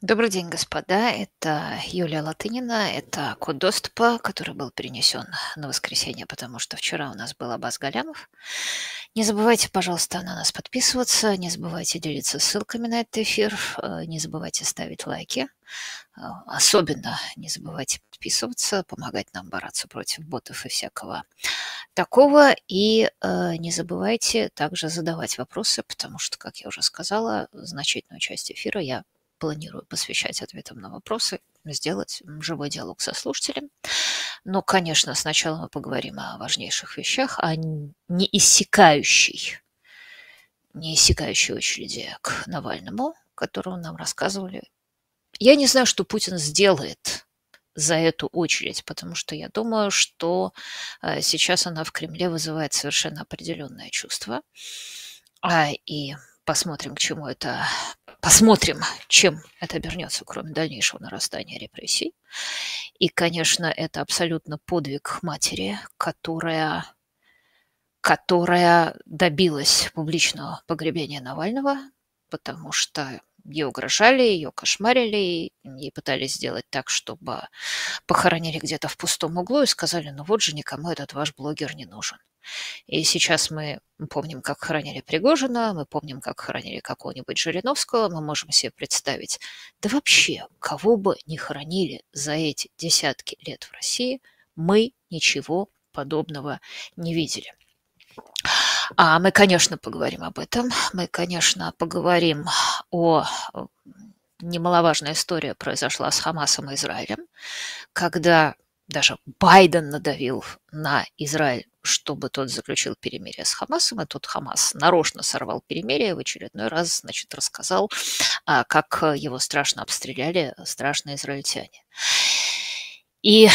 Добрый день, господа. Это Юлия Латынина. Это код доступа, который был перенесен на воскресенье, потому что вчера у нас был Абаз Галямов. Не забывайте, пожалуйста, на нас подписываться, не забывайте делиться ссылками на этот эфир, э, не забывайте ставить лайки. Э, особенно не забывайте подписываться, помогать нам бороться против ботов и всякого такого. И э, не забывайте также задавать вопросы, потому что, как я уже сказала, значительную часть эфира я планирую посвящать ответам на вопросы, сделать живой диалог со слушателем. Но, конечно, сначала мы поговорим о важнейших вещах, о неиссякающей, неиссякающей очереди к Навальному, которую нам рассказывали. Я не знаю, что Путин сделает за эту очередь, потому что я думаю, что э, сейчас она в Кремле вызывает совершенно определенное чувство. А, и посмотрим, к чему это Посмотрим, чем это обернется, кроме дальнейшего нарастания репрессий. И, конечно, это абсолютно подвиг матери, которая, которая добилась публичного погребения Навального, потому что ее угрожали, ее кошмарили, и пытались сделать так, чтобы похоронили где-то в пустом углу и сказали, ну вот же никому этот ваш блогер не нужен. И сейчас мы помним, как хоронили Пригожина, мы помним, как хоронили какого-нибудь Жириновского, мы можем себе представить, да вообще, кого бы ни хоронили за эти десятки лет в России, мы ничего подобного не видели. А мы, конечно, поговорим об этом. Мы, конечно, поговорим о немаловажная история произошла с Хамасом и Израилем, когда даже Байден надавил на Израиль, чтобы тот заключил перемирие с Хамасом, и тот Хамас нарочно сорвал перемирие, в очередной раз, значит, рассказал, а, как его страшно обстреляли страшные израильтяне. И,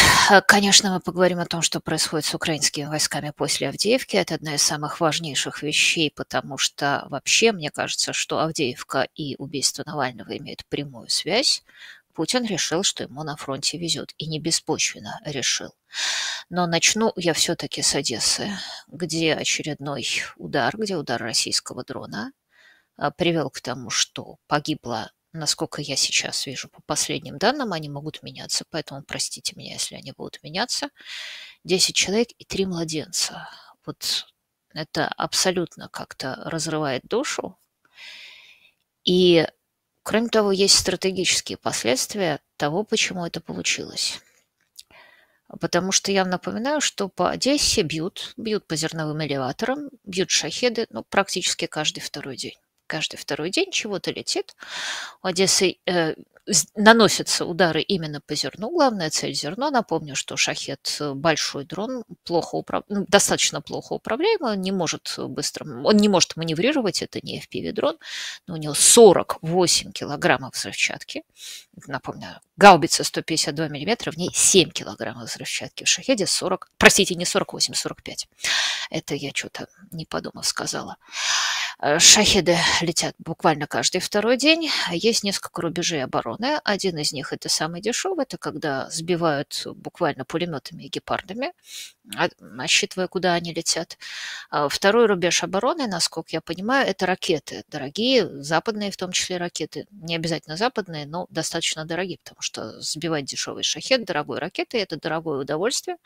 конечно, мы поговорим о том, что происходит с украинскими войсками после Авдеевки. Это одна из самых важнейших вещей, потому что вообще мне кажется, что Авдеевка и убийство Навального имеют прямую связь. Путин решил, что ему на фронте везет, и не беспочвенно решил. Но начну я все-таки с Одессы, где очередной удар, где удар российского дрона а, привел к тому, что погибло, насколько я сейчас вижу, по последним данным, они могут меняться, поэтому простите меня, если они будут меняться, 10 человек и 3 младенца. Вот это абсолютно как-то разрывает душу. И Кроме того, есть стратегические последствия того, почему это получилось. Потому что я напоминаю, что по Одессе бьют, бьют по зерновым элеваторам, бьют шахеды ну, практически каждый второй день. Каждый второй день чего-то летит. У Одессы э, наносятся удары именно по зерну. Главная цель зерно. Напомню, что шахет э, большой дрон, плохо управ... ну, достаточно плохо управляемый, он не может быстро, он не может маневрировать, это не FPV-дрон, но у него 48 килограммов взрывчатки. Напомню, гаубица 152 миллиметра, в ней 7 килограммов взрывчатки. В шахеде 40, простите, не 48, 45. Это я что-то не подумав сказала. Э, шахеды летят буквально каждый второй день. Есть несколько рубежей обороны. Один из них это самый дешевый, это когда сбивают буквально пулеметами и гепардами, рассчитывая, куда они летят. А второй рубеж обороны, насколько я понимаю, это ракеты. Дорогие, западные в том числе ракеты. Не обязательно западные, но достаточно дорогие, потому что сбивать дешевый шахет дорогой ракетой – это дорогое удовольствие.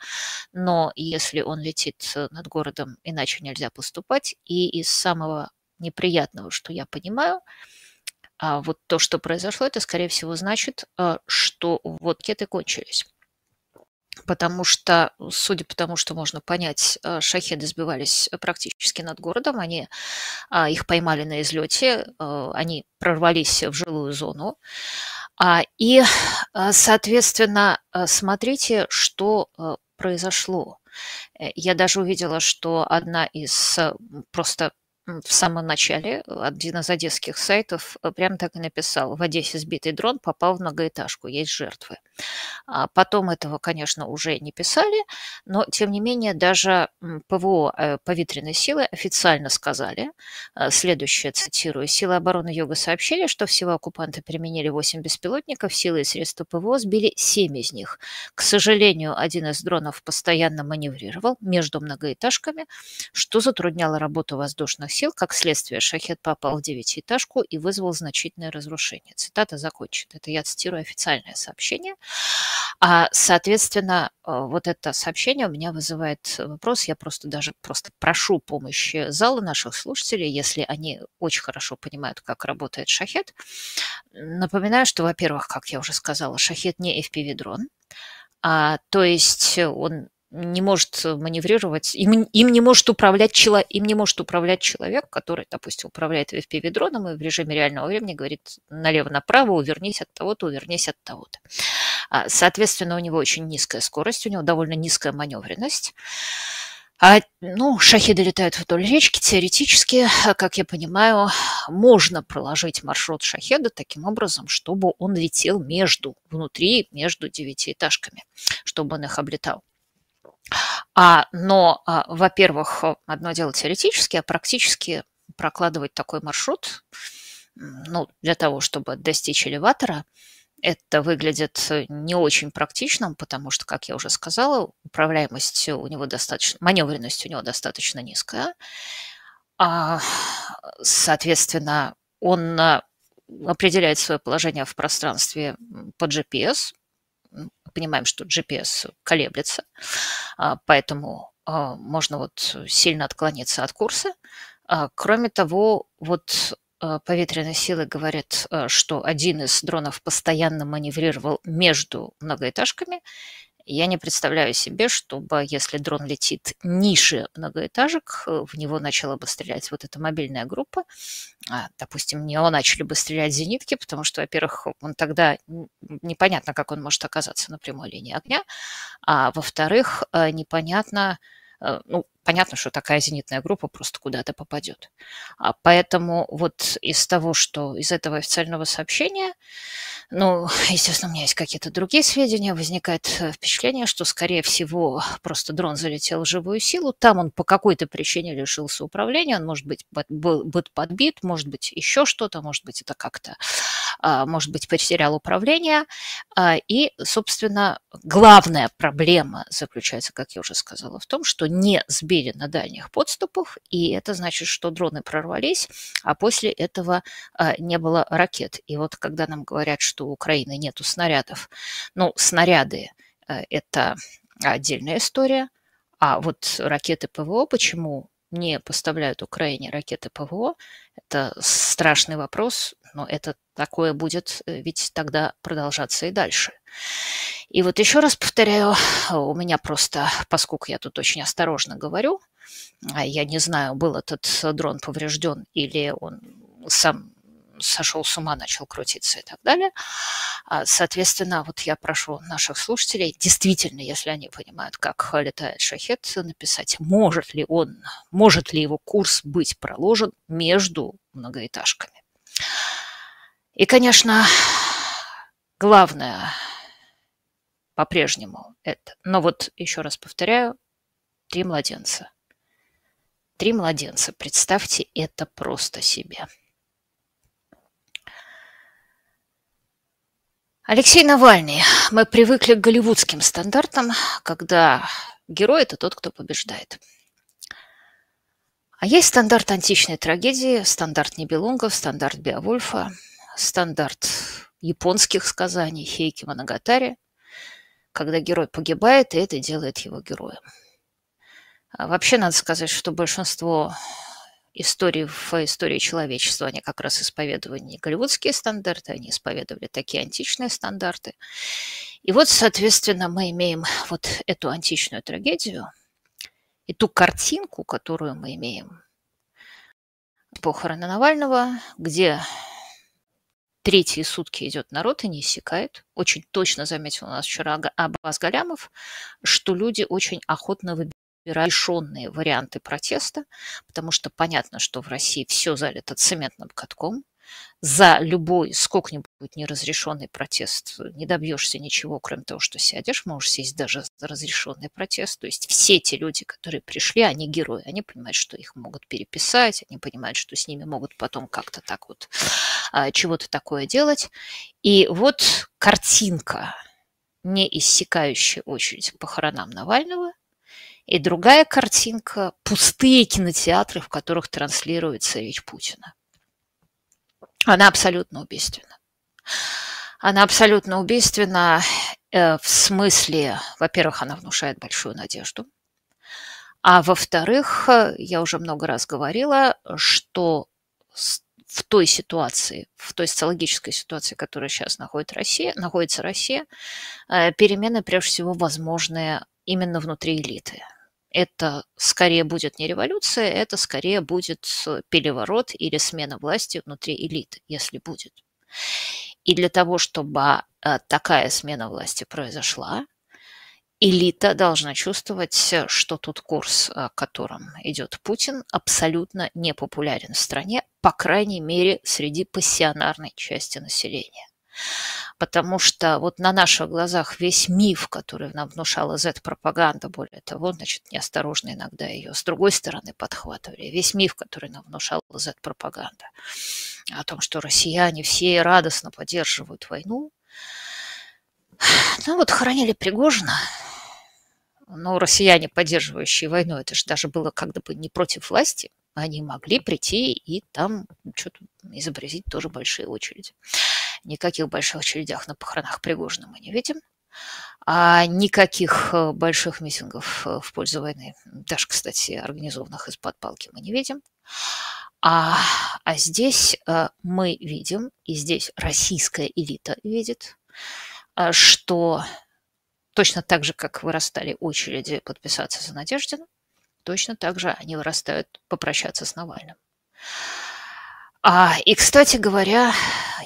Но если он летит над городом, иначе нельзя поступать. И из самого неприятного, что я понимаю, а вот то, что произошло, это, скорее всего, значит, э, что вот кеты кончились. Потому что, судя по тому, что можно понять, э, шахеды сбивались практически над городом, они а, их поймали на излете, э, они прорвались в жилую зону. А, и, соответственно, смотрите, что произошло. Я даже увидела, что одна из просто в самом начале один из одесских сайтов э, прям так и написал, в Одессе сбитый дрон попал в многоэтажку, есть жертвы. А потом этого, конечно, уже не писали, но, тем не менее, даже ПВО э, повитренной силы официально сказали, э, следующее, цитирую, «Силы обороны Юга сообщили, что всего оккупанты применили 8 беспилотников, силы и средства ПВО сбили 7 из них. К сожалению, один из дронов постоянно маневрировал между многоэтажками, что затрудняло работу воздушных сил. Как следствие, шахет попал в девятиэтажку и вызвал значительное разрушение. Цитата закончена. Это я цитирую официальное сообщение. А, соответственно, э, вот это сообщение у меня вызывает вопрос. Я просто даже просто прошу помощи зала наших слушателей, если они очень хорошо понимают, как работает шахет. Напоминаю, что, во-первых, как я уже сказала, шахет не FPV-дрон. А, то есть он не может маневрировать, им, им не может управлять чело, им не может управлять человек, который, допустим, управляет FPV-дроном и в режиме реального времени говорит налево-направо, увернись от того-то, увернись от того-то. А, соответственно, у него очень низкая скорость, у него довольно низкая маневренность. А, ну, шахиды летают вдоль речки. Теоретически, как я понимаю, можно проложить маршрут шахеда таким образом, чтобы он летел между, внутри, между девятиэтажками, чтобы он их облетал. А, но, а, во-первых, одно дело теоретически, а практически прокладывать такой маршрут, ну, для того, чтобы достичь элеватора, это выглядит не очень практичным, потому что, как я уже сказала, управляемость у него достаточно, маневренность у него достаточно низкая. А, соответственно, он а, определяет свое положение в пространстве по GPS, понимаем, что GPS колеблется, а, поэтому а, можно вот сильно отклониться от курса. А, кроме того, вот поветренные силы говорят, что один из дронов постоянно маневрировал между многоэтажками, я не представляю себе, чтобы, если дрон летит ниже многоэтажек, э, в него начала бы стрелять вот эта мобильная группа. А, допустим, в него начали бы стрелять зенитки, потому что, во-первых, он тогда непонятно, как он может оказаться на прямой линии огня, а во-вторых, э, непонятно, э, ну, понятно, что такая зенитная группа просто куда-то попадет. А поэтому вот из того, что из этого официального сообщения, ну, естественно, у меня есть какие-то другие сведения. Возникает э, впечатление, что, скорее всего, просто дрон залетел в живую силу. Там он по какой-то причине лишился управления. Он, может быть, был, был подбит, может быть, еще что-то, может быть, это как-то, а, может быть, потерял управление. А, и, собственно, главная проблема заключается, как я уже сказала, в том, что не сбили на дальних подступах, и это значит, что дроны прорвались, а после этого а, не было ракет. И вот когда нам говорят, что что у Украины нету снарядов. Ну, снаряды э, – это отдельная история. А вот ракеты ПВО, почему не поставляют Украине ракеты ПВО, это страшный вопрос, но это такое будет э, ведь тогда продолжаться и дальше. И вот еще раз повторяю, у меня просто, поскольку я тут очень осторожно говорю, а я не знаю, был этот дрон поврежден или он сам сошел с ума, начал крутиться и так далее. А, соответственно, вот я прошу наших слушателей, действительно, если они понимают, как летает шахет, написать, может ли он, может ли его курс быть проложен между многоэтажками. И, конечно, главное по-прежнему это. Но вот еще раз повторяю, три младенца. Три младенца, представьте это просто себе. Алексей Навальный. Мы привыкли к голливудским стандартам, когда герой – это тот, кто побеждает. А есть стандарт античной трагедии, стандарт Нибелунгов, стандарт Беовульфа, стандарт японских сказаний Хейки Моногатари, когда герой погибает, и это делает его героем. А вообще, надо сказать, что большинство истории в истории человечества, они как раз исповедовали не голливудские стандарты, они исповедовали такие античные стандарты. И вот, соответственно, мы имеем вот эту античную трагедию и ту картинку, которую мы имеем похороны Навального, где третьи сутки идет народ и не иссякает. Очень точно заметил у нас вчера Аббас Галямов, что люди очень охотно выбирают решенные варианты протеста, потому что понятно, что в России все залито цементным катком. За любой сколько-нибудь неразрешенный протест не добьешься ничего, кроме того, что сядешь. Можешь сесть даже за разрешенный протест. То есть все те люди, которые пришли, они герои. Они понимают, что их могут переписать, они понимают, что с ними могут потом как-то так вот а, чего-то такое делать. И вот картинка, не иссякающая очередь к похоронам Навального – И другая картинка – пустые кинотеатры, в которых транслируется речь Путина. Она абсолютно убийственна. Она абсолютно убийственна э, в смысле, во-первых, она внушает большую надежду, а во-вторых, э, я уже много раз говорила, что в той ситуации, в той социологической ситуации, в которой сейчас находится Россия, находится Россия, э, перемены прежде всего возможны именно внутри элиты. Это скорее будет не революция, это скорее будет переворот или смена власти внутри элиты, если будет. И для того, чтобы э, такая смена власти произошла, элита должна чувствовать, что тут курс, э, которым идет Путин, абсолютно не популярен в стране, по крайней мере, среди пассионарной части населения. Потому что вот на наших глазах весь миф, который нам внушала Z-пропаганда, более того, значит, неосторожно иногда ее с другой стороны подхватывали, весь миф, который нам внушала Z-пропаганда о том, что россияне все радостно поддерживают войну, ну вот хоронили Пригожина, но россияне, поддерживающие войну, это же даже было как бы не против власти, они могли прийти и там что-то изобразить тоже большие очереди. Никаких больших очередях на похоронах Пригожина мы не видим. А никаких э, больших митингов э, в пользу войны, даже, кстати, организованных из-под палки, мы не видим. А, а здесь а, мы видим, и здесь российская элита видит, что точно так же, как вырастали очереди подписаться за Надеждина, точно так же они вырастают попрощаться с Навальным. А, и, кстати говоря,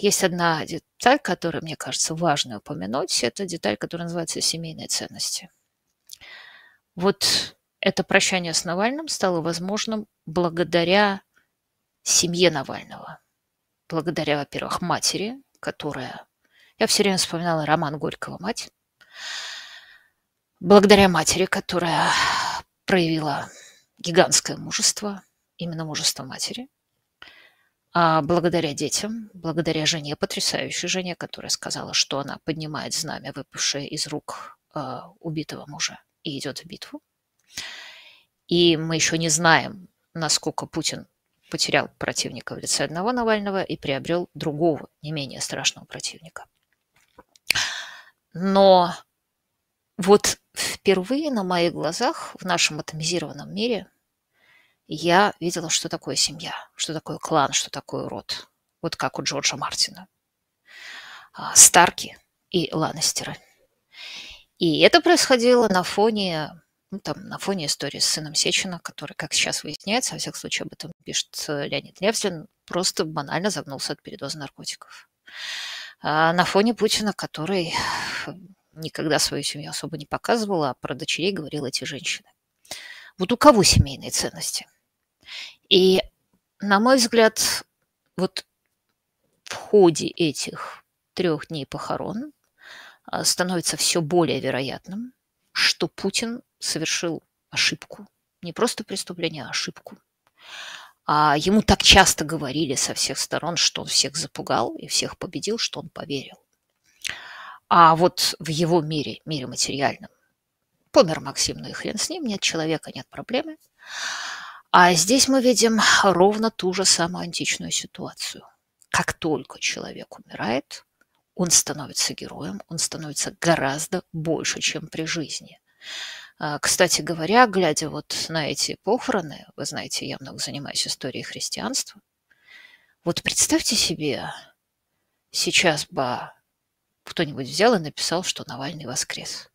есть одна деталь, которую, мне кажется, важно упомянуть. Это деталь, которая называется семейные ценности. Вот это прощание с Навальным стало возможным благодаря семье Навального. Благодаря, во-первых, матери, которая... Я все время вспоминала роман Горького «Мать». Благодаря матери, которая проявила гигантское мужество, именно мужество матери. А благодаря детям, благодаря жене, потрясающей жене, которая сказала, что она поднимает знамя, выпавшее из рук э, убитого мужа, и идет в битву. И мы еще не знаем, насколько Путин потерял противника в лице одного Навального и приобрел другого, не менее страшного противника. Но вот впервые на моих глазах в нашем атомизированном мире я видела, что такое семья, что такое клан, что такое род. Вот как у Джорджа Мартина. А, Старки и Ланнистеры. И это происходило на фоне ну, там, на фоне истории с сыном Сечина, который, как сейчас выясняется, во всяком случае об этом пишет э, Леонид Невзлин, просто банально загнулся от передоза наркотиков. А на фоне Путина, который никогда свою семью особо не показывал, а про дочерей говорил эти женщины. Вот у кого семейные ценности? И, на мой взгляд, вот в ходе этих трех дней похорон а, становится все более вероятным, что Путин совершил ошибку. Не просто преступление, а ошибку. А ему так часто говорили со всех сторон, что он всех запугал и всех победил, что он поверил. А вот в его мире, мире материальном, помер Максим, ну и хрен с ним, нет человека, нет проблемы. А здесь мы видим ровно ту же самую античную ситуацию. Как только человек умирает, он становится героем, он становится гораздо больше, чем при жизни. А, кстати говоря, глядя вот на эти похороны, вы знаете, я много занимаюсь историей христианства, вот представьте себе, сейчас бы кто-нибудь взял и написал, что Навальный воскрес.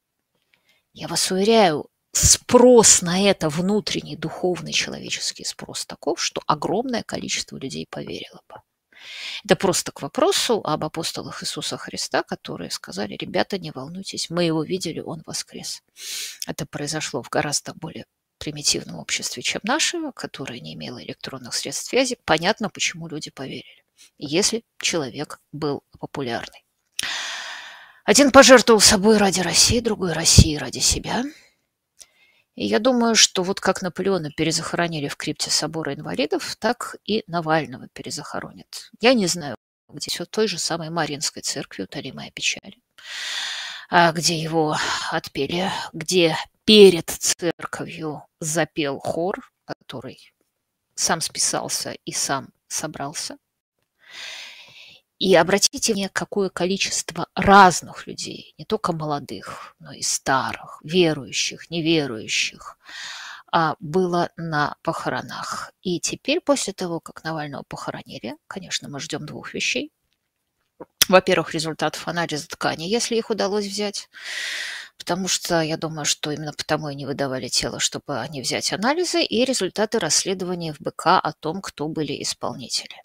Я вас уверяю, спрос на это, внутренний, духовный, человеческий спрос таков, что огромное количество людей поверило бы. Это просто к вопросу об апостолах Иисуса Христа, которые сказали, ребята, не волнуйтесь, мы его видели, он воскрес. Это произошло в гораздо более примитивном обществе, чем наше, которое не имело электронных средств связи. Понятно, почему люди поверили, если человек был популярный. Один пожертвовал собой ради России, другой России ради себя – и я думаю, что вот как Наполеона перезахоронили в крипте собора инвалидов, так и Навального перезахоронят. Я не знаю, где все той же самой Мариинской церкви «Утоли моя печаль», а, где его отпели, где перед церковью запел хор, который сам списался и сам собрался. И обратите мне, какое количество разных людей, не только молодых, но и старых, верующих, неверующих, а, было на похоронах. И теперь, после того, как Навального похоронили, конечно, мы ждем двух вещей. Во-первых, результатов анализа ткани, если их удалось взять, потому что я думаю, что именно потому и не выдавали тело, чтобы они взять анализы, и результаты расследования в БК о том, кто были исполнители.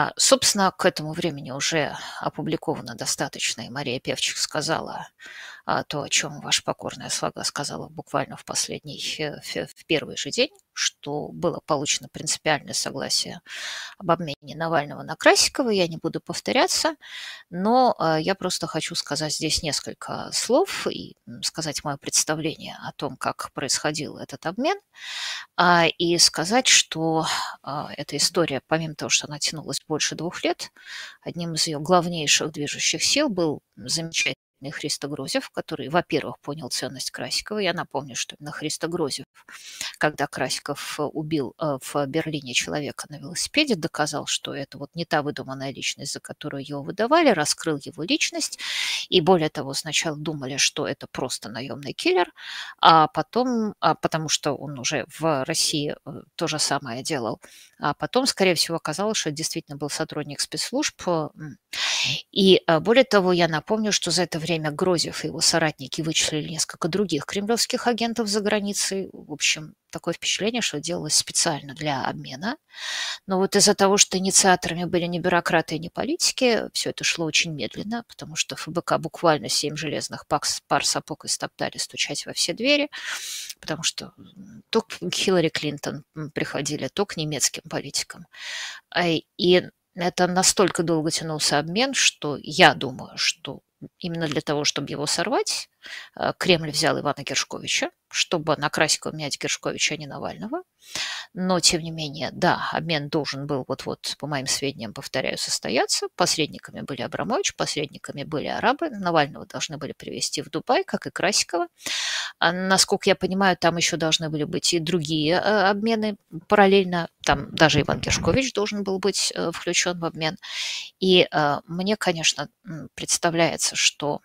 А, собственно, к этому времени уже опубликовано достаточно, и Мария Певчик сказала а, то, о чем ваша покорная слуга сказала буквально в последний, э, в первый же день, что было получено принципиальное согласие об обмене Навального на Красикова. Я не буду повторяться, но а, я просто хочу сказать здесь несколько слов и сказать мое представление о том, как происходил этот обмен, а, и сказать, что эта история, помимо того, что она тянулась больше двух лет, одним из ее главнейших движущих сил был замечательный Христо Грозев, который, во-первых, понял ценность Красикова. Я напомню, что именно Христо Грозев, когда Красиков э, убил э, в Берлине человека на велосипеде, доказал, что это вот не та выдуманная личность, за которую его выдавали, раскрыл его личность. И более того, сначала думали, что это просто наемный киллер, а потом, а потому что он уже в России э, то же самое делал, а потом, скорее всего, оказалось, что это действительно был сотрудник спецслужб. И более того, я напомню, что за это время Грозев и его соратники вычислили несколько других кремлевских агентов за границей. В общем, такое впечатление, что делалось специально для обмена. Но вот из-за того, что инициаторами были не бюрократы и не политики, все это шло очень медленно, потому что ФБК буквально семь железных пар сапог истоптали стучать во все двери, потому что то к Хиллари Клинтон приходили, то к немецким политикам. И это настолько долго тянулся обмен, что я думаю, что именно для того, чтобы его сорвать, Кремль взял Ивана Гершковича, чтобы на Красикова менять Гершковича, а не Навального. Но, тем не менее, да, обмен должен был вот-вот, по моим сведениям, повторяю, состояться. Посредниками были Абрамович, посредниками были арабы. Навального должны были привезти в Дубай, как и Красикова. А, насколько я понимаю, там еще должны были быть и другие э, обмены параллельно. Там даже Иван Гершкович должен был быть э, включен в обмен. И э, мне, конечно, представляется, что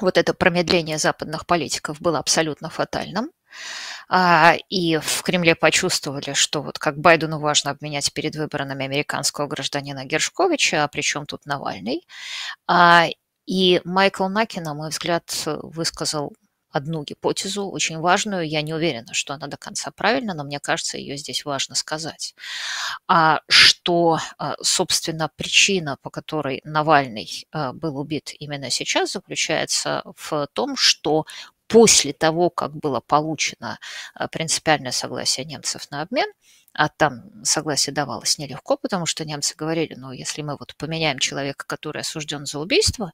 вот это промедление западных политиков было абсолютно фатальным. А, и в Кремле почувствовали, что вот как Байдену важно обменять перед выборами американского гражданина Гершковича, а причем тут Навальный. А, и Майкл Наки, на мой взгляд, высказал одну гипотезу, очень важную. Я не уверена, что она до конца правильна, но мне кажется, ее здесь важно сказать. А что, а, собственно, причина, по которой Навальный а, был убит именно сейчас, заключается в том, что после того, как было получено а, принципиальное согласие немцев на обмен, а там согласие давалось нелегко, потому что немцы говорили, ну, если мы вот поменяем человека, который осужден за убийство,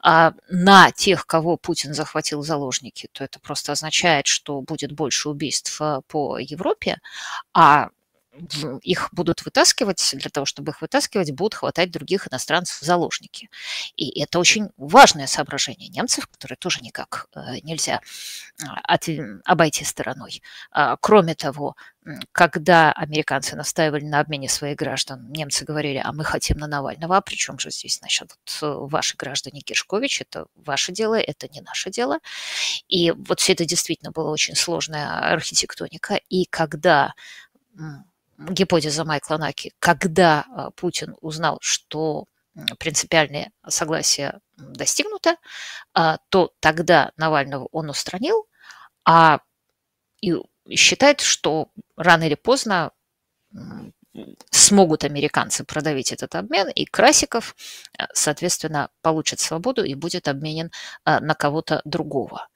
а на тех, кого Путин захватил в заложники, то это просто означает, что будет больше убийств а, по Европе, а их будут вытаскивать, для того, чтобы их вытаскивать, будут хватать других иностранцев в заложники. И это очень важное соображение немцев, которое тоже никак э, нельзя а, от, обойти стороной. А, кроме того, когда американцы настаивали на обмене своих граждан, немцы говорили, а мы хотим на Навального, а при чем же здесь, значит, вот ваши граждане Кишкович, это ваше дело, это не наше дело. И вот все это действительно была очень сложная архитектоника. И когда гипотеза Майкла Наки, когда а, Путин узнал, что принципиальное согласие достигнуто, а, то тогда Навального он устранил, а и считает, что рано или поздно смогут американцы продавить этот обмен, и Красиков, а, соответственно, получит свободу и будет обменен на кого-то другого.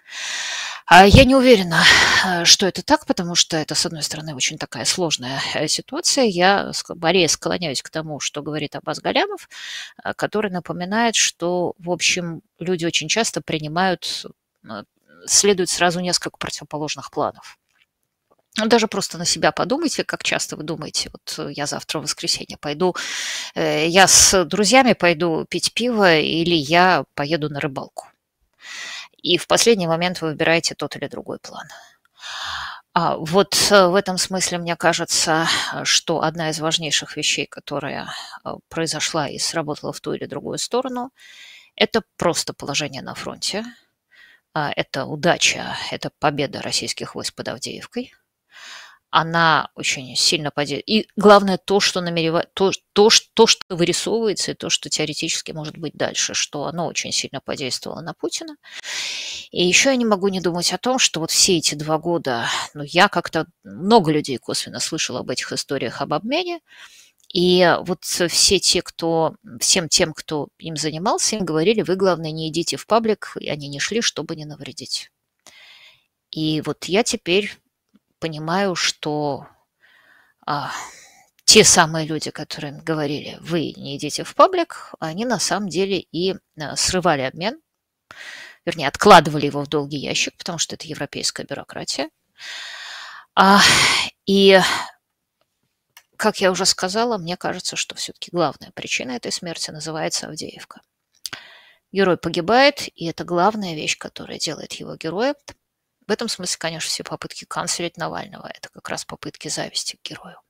А я не уверена, э, что это так, потому что это, с одной стороны, очень такая сложная э, ситуация. Я скорее склоняюсь к тому, что говорит Абаз Галямов, э, который напоминает, что, в общем, люди очень часто принимают, следуют сразу несколько противоположных планов. Ну, даже просто на себя подумайте, как часто вы думаете, вот я завтра в воскресенье пойду, я с друзьями пойду пить пиво или я поеду на рыбалку. И в последний момент вы выбираете тот или другой план. А вот в этом смысле мне кажется, что одна из важнейших вещей, которая произошла и сработала в ту или другую сторону, это просто положение на фронте, это удача, это победа российских войск под Авдеевкой – она очень сильно подействует. И главное то, что намеревает, то, то, то, что вырисовывается, и то, что теоретически может быть дальше, что оно очень сильно подействовало на Путина. И еще я не могу не думать о том, что вот все эти два года, ну, я как-то много людей косвенно слышал об этих историях об обмене, и вот все те, кто, всем тем, кто им занимался, им говорили, вы, главное, не идите в паблик, и они не шли, чтобы не навредить. И вот я теперь понимаю, что а, те самые люди, которые говорили, вы не идите в паблик, они на самом деле и а, срывали обмен, вернее, откладывали его в долгий ящик, потому что это европейская бюрократия. А, и, как я уже сказала, мне кажется, что все-таки главная причина этой смерти называется Авдеевка. Герой погибает, и это главная вещь, которая делает его героем, в этом смысле, конечно, все попытки канцелить Навального – это как раз попытки зависти к герою.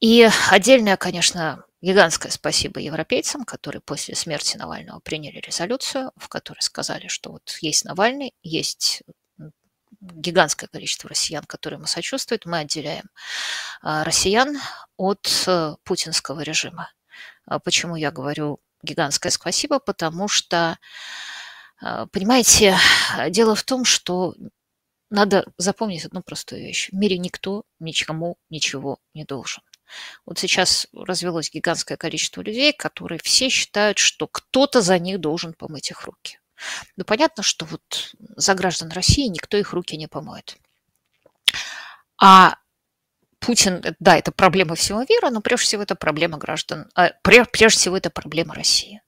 И отдельное, конечно, гигантское спасибо европейцам, которые после смерти Навального приняли резолюцию, в которой сказали, что вот есть Навальный, есть гигантское количество россиян, которые ему сочувствуют, мы отделяем а, россиян от э, путинского режима. А почему я говорю гигантское спасибо? Потому что понимаете, дело в том, что надо запомнить одну простую вещь. В мире никто никому ничего не должен. Вот сейчас развелось гигантское количество людей, которые все считают, что кто-то за них должен помыть их руки. Ну, понятно, что вот за граждан России никто их руки не помоет. А Путин, да, это проблема всего мира, но прежде всего это проблема граждан, а, прежде всего это проблема России.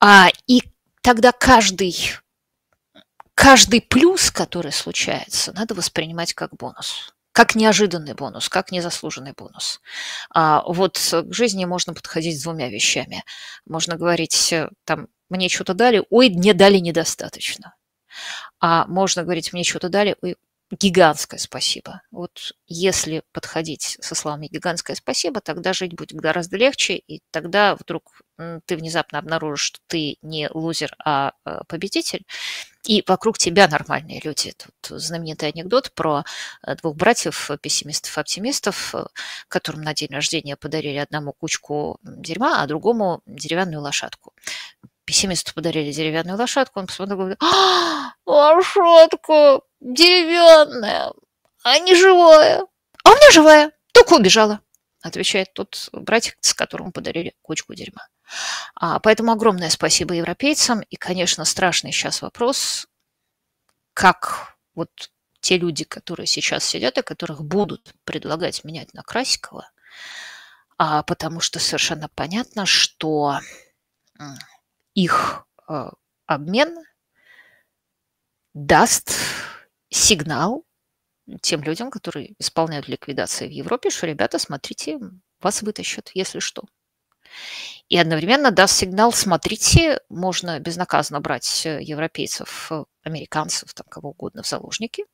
А, и тогда каждый, каждый плюс, который случается, надо воспринимать как бонус как неожиданный бонус, как незаслуженный бонус. А вот к жизни можно подходить с двумя вещами. Можно говорить, там, мне что-то дали, ой, мне дали недостаточно. А можно говорить, мне что-то дали, ой, гигантское спасибо. Вот если подходить со словами гигантское спасибо, тогда жить будет гораздо легче, и тогда вдруг ты внезапно обнаружишь, что ты не лузер, а э, победитель, и вокруг тебя нормальные люди. Тут знаменитый анекдот про э, двух братьев, э, которым на день рождения подарили одному кучку дерьма, а другому деревянную лошадку пессимисту подарили деревянную лошадку, он посмотрел и говорит, а, лошадка деревянная, а не живая. А у меня живая, только убежала, отвечает тот братик, с которым подарили кучку дерьма. А, поэтому огромное спасибо европейцам. И, конечно, страшный сейчас вопрос, как вот те люди, которые сейчас сидят и которых будут предлагать менять на Красикова, а, потому что совершенно понятно, что их э, обмен даст сигнал тем людям, которые исполняют ликвидации в Европе, что, ребята, смотрите, вас вытащат, если что. И одновременно даст сигнал, смотрите, можно безнаказанно брать э, европейцев, э, американцев, там, кого угодно в заложники,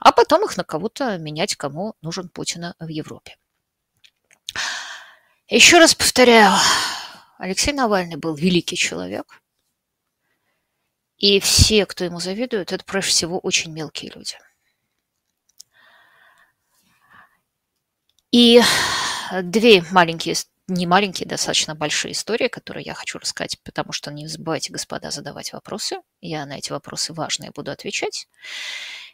а потом их на кого-то менять, кому нужен Путина в Европе. Еще раз повторяю, Алексей Навальный был великий человек. И все, кто ему завидует, это прежде всего очень мелкие люди. И две маленькие, не маленькие, достаточно большие истории, которые я хочу рассказать, потому что не забывайте, господа, задавать вопросы. Я на эти вопросы важные буду отвечать.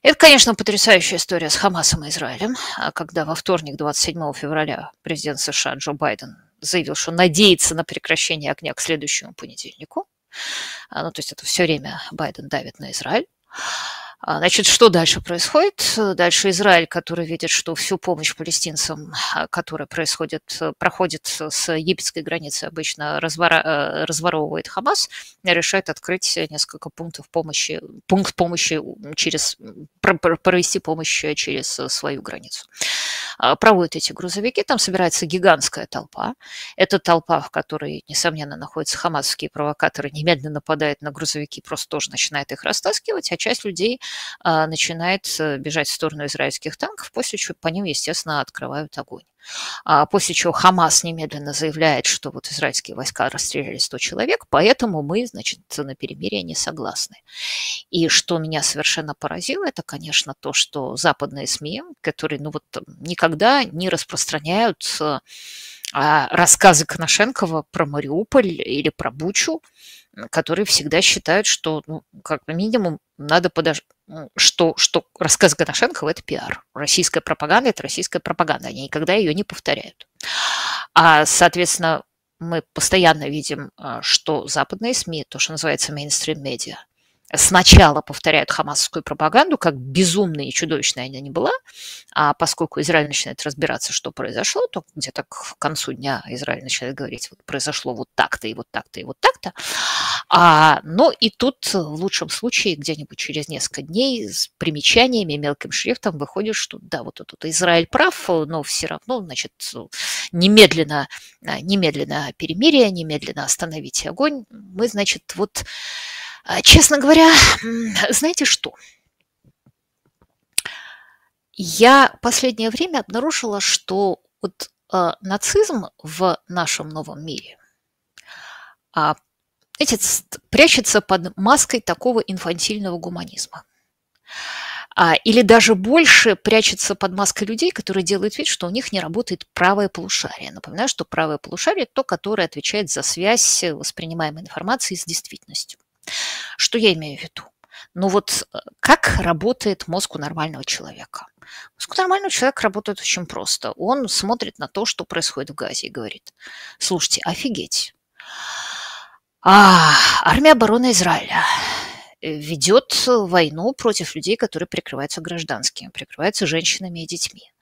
Это, конечно, потрясающая история с Хамасом и Израилем, а когда во вторник, 27 февраля, президент США Джо Байден заявил, что надеется на прекращение огня к следующему понедельнику. А, ну, то есть это все время Байден давит на Израиль. А, значит, что дальше происходит? Дальше Израиль, который видит, что всю помощь палестинцам, а, которая происходит, проходит с египетской границы, обычно развора, э, разворовывает Хамас, решает открыть несколько пунктов помощи, пункт помощи через, провести помощь через свою границу. А, проводят эти грузовики, там собирается гигантская толпа. Это толпа, в которой, несомненно, находятся хамасовские провокаторы, немедленно нападает на грузовики, просто тоже начинает их растаскивать, а часть людей а, начинает э, бежать в сторону израильских танков, после чего по ним, естественно, открывают огонь. А после чего Хамас немедленно заявляет, что вот израильские войска расстреляли 100 человек, поэтому мы, значит, на перемирие не согласны. И что меня совершенно поразило, это, конечно, то, что западные СМИ, которые ну, вот, никогда не распространяют а, рассказы Коношенкова про Мариуполь или про Бучу, которые всегда считают, что, ну, как минимум, надо подождать, что, что рассказ Коношенкова – это пиар. Российская пропаганда – это российская пропаганда. Они никогда ее не повторяют. А, соответственно, мы постоянно видим, а, что западные СМИ, то, что называется мейнстрим-медиа, сначала повторяют хамасовскую пропаганду, как безумная и чудовищная она не была, а поскольку Израиль начинает разбираться, что произошло, то где-то к концу дня Израиль начинает говорить, вот произошло вот так-то и вот так-то и вот так-то. А, но и тут в лучшем случае где-нибудь через несколько дней с примечаниями мелким шрифтом выходит, что да, вот тут Израиль прав, но все равно, значит, немедленно, немедленно перемирие, немедленно остановите огонь. Мы, значит, вот честно говоря, знаете что? Я последнее время обнаружила, что вот э, нацизм в нашем новом мире э, эти, прячется под маской такого инфантильного гуманизма. А, или даже больше прячется под маской людей, которые делают вид, что у них не работает правое полушарие. Напоминаю, что правое полушарие – то, которое отвечает за связь воспринимаемой информации с действительностью. Что я имею в виду? Ну вот э, как работает мозг у нормального человека? Мозг у нормального человека работает очень просто. Он смотрит на то, что происходит в Газе и говорит, слушайте, офигеть. А, армия обороны Израиля ведет войну против людей, которые прикрываются гражданскими, прикрываются женщинами и детьми.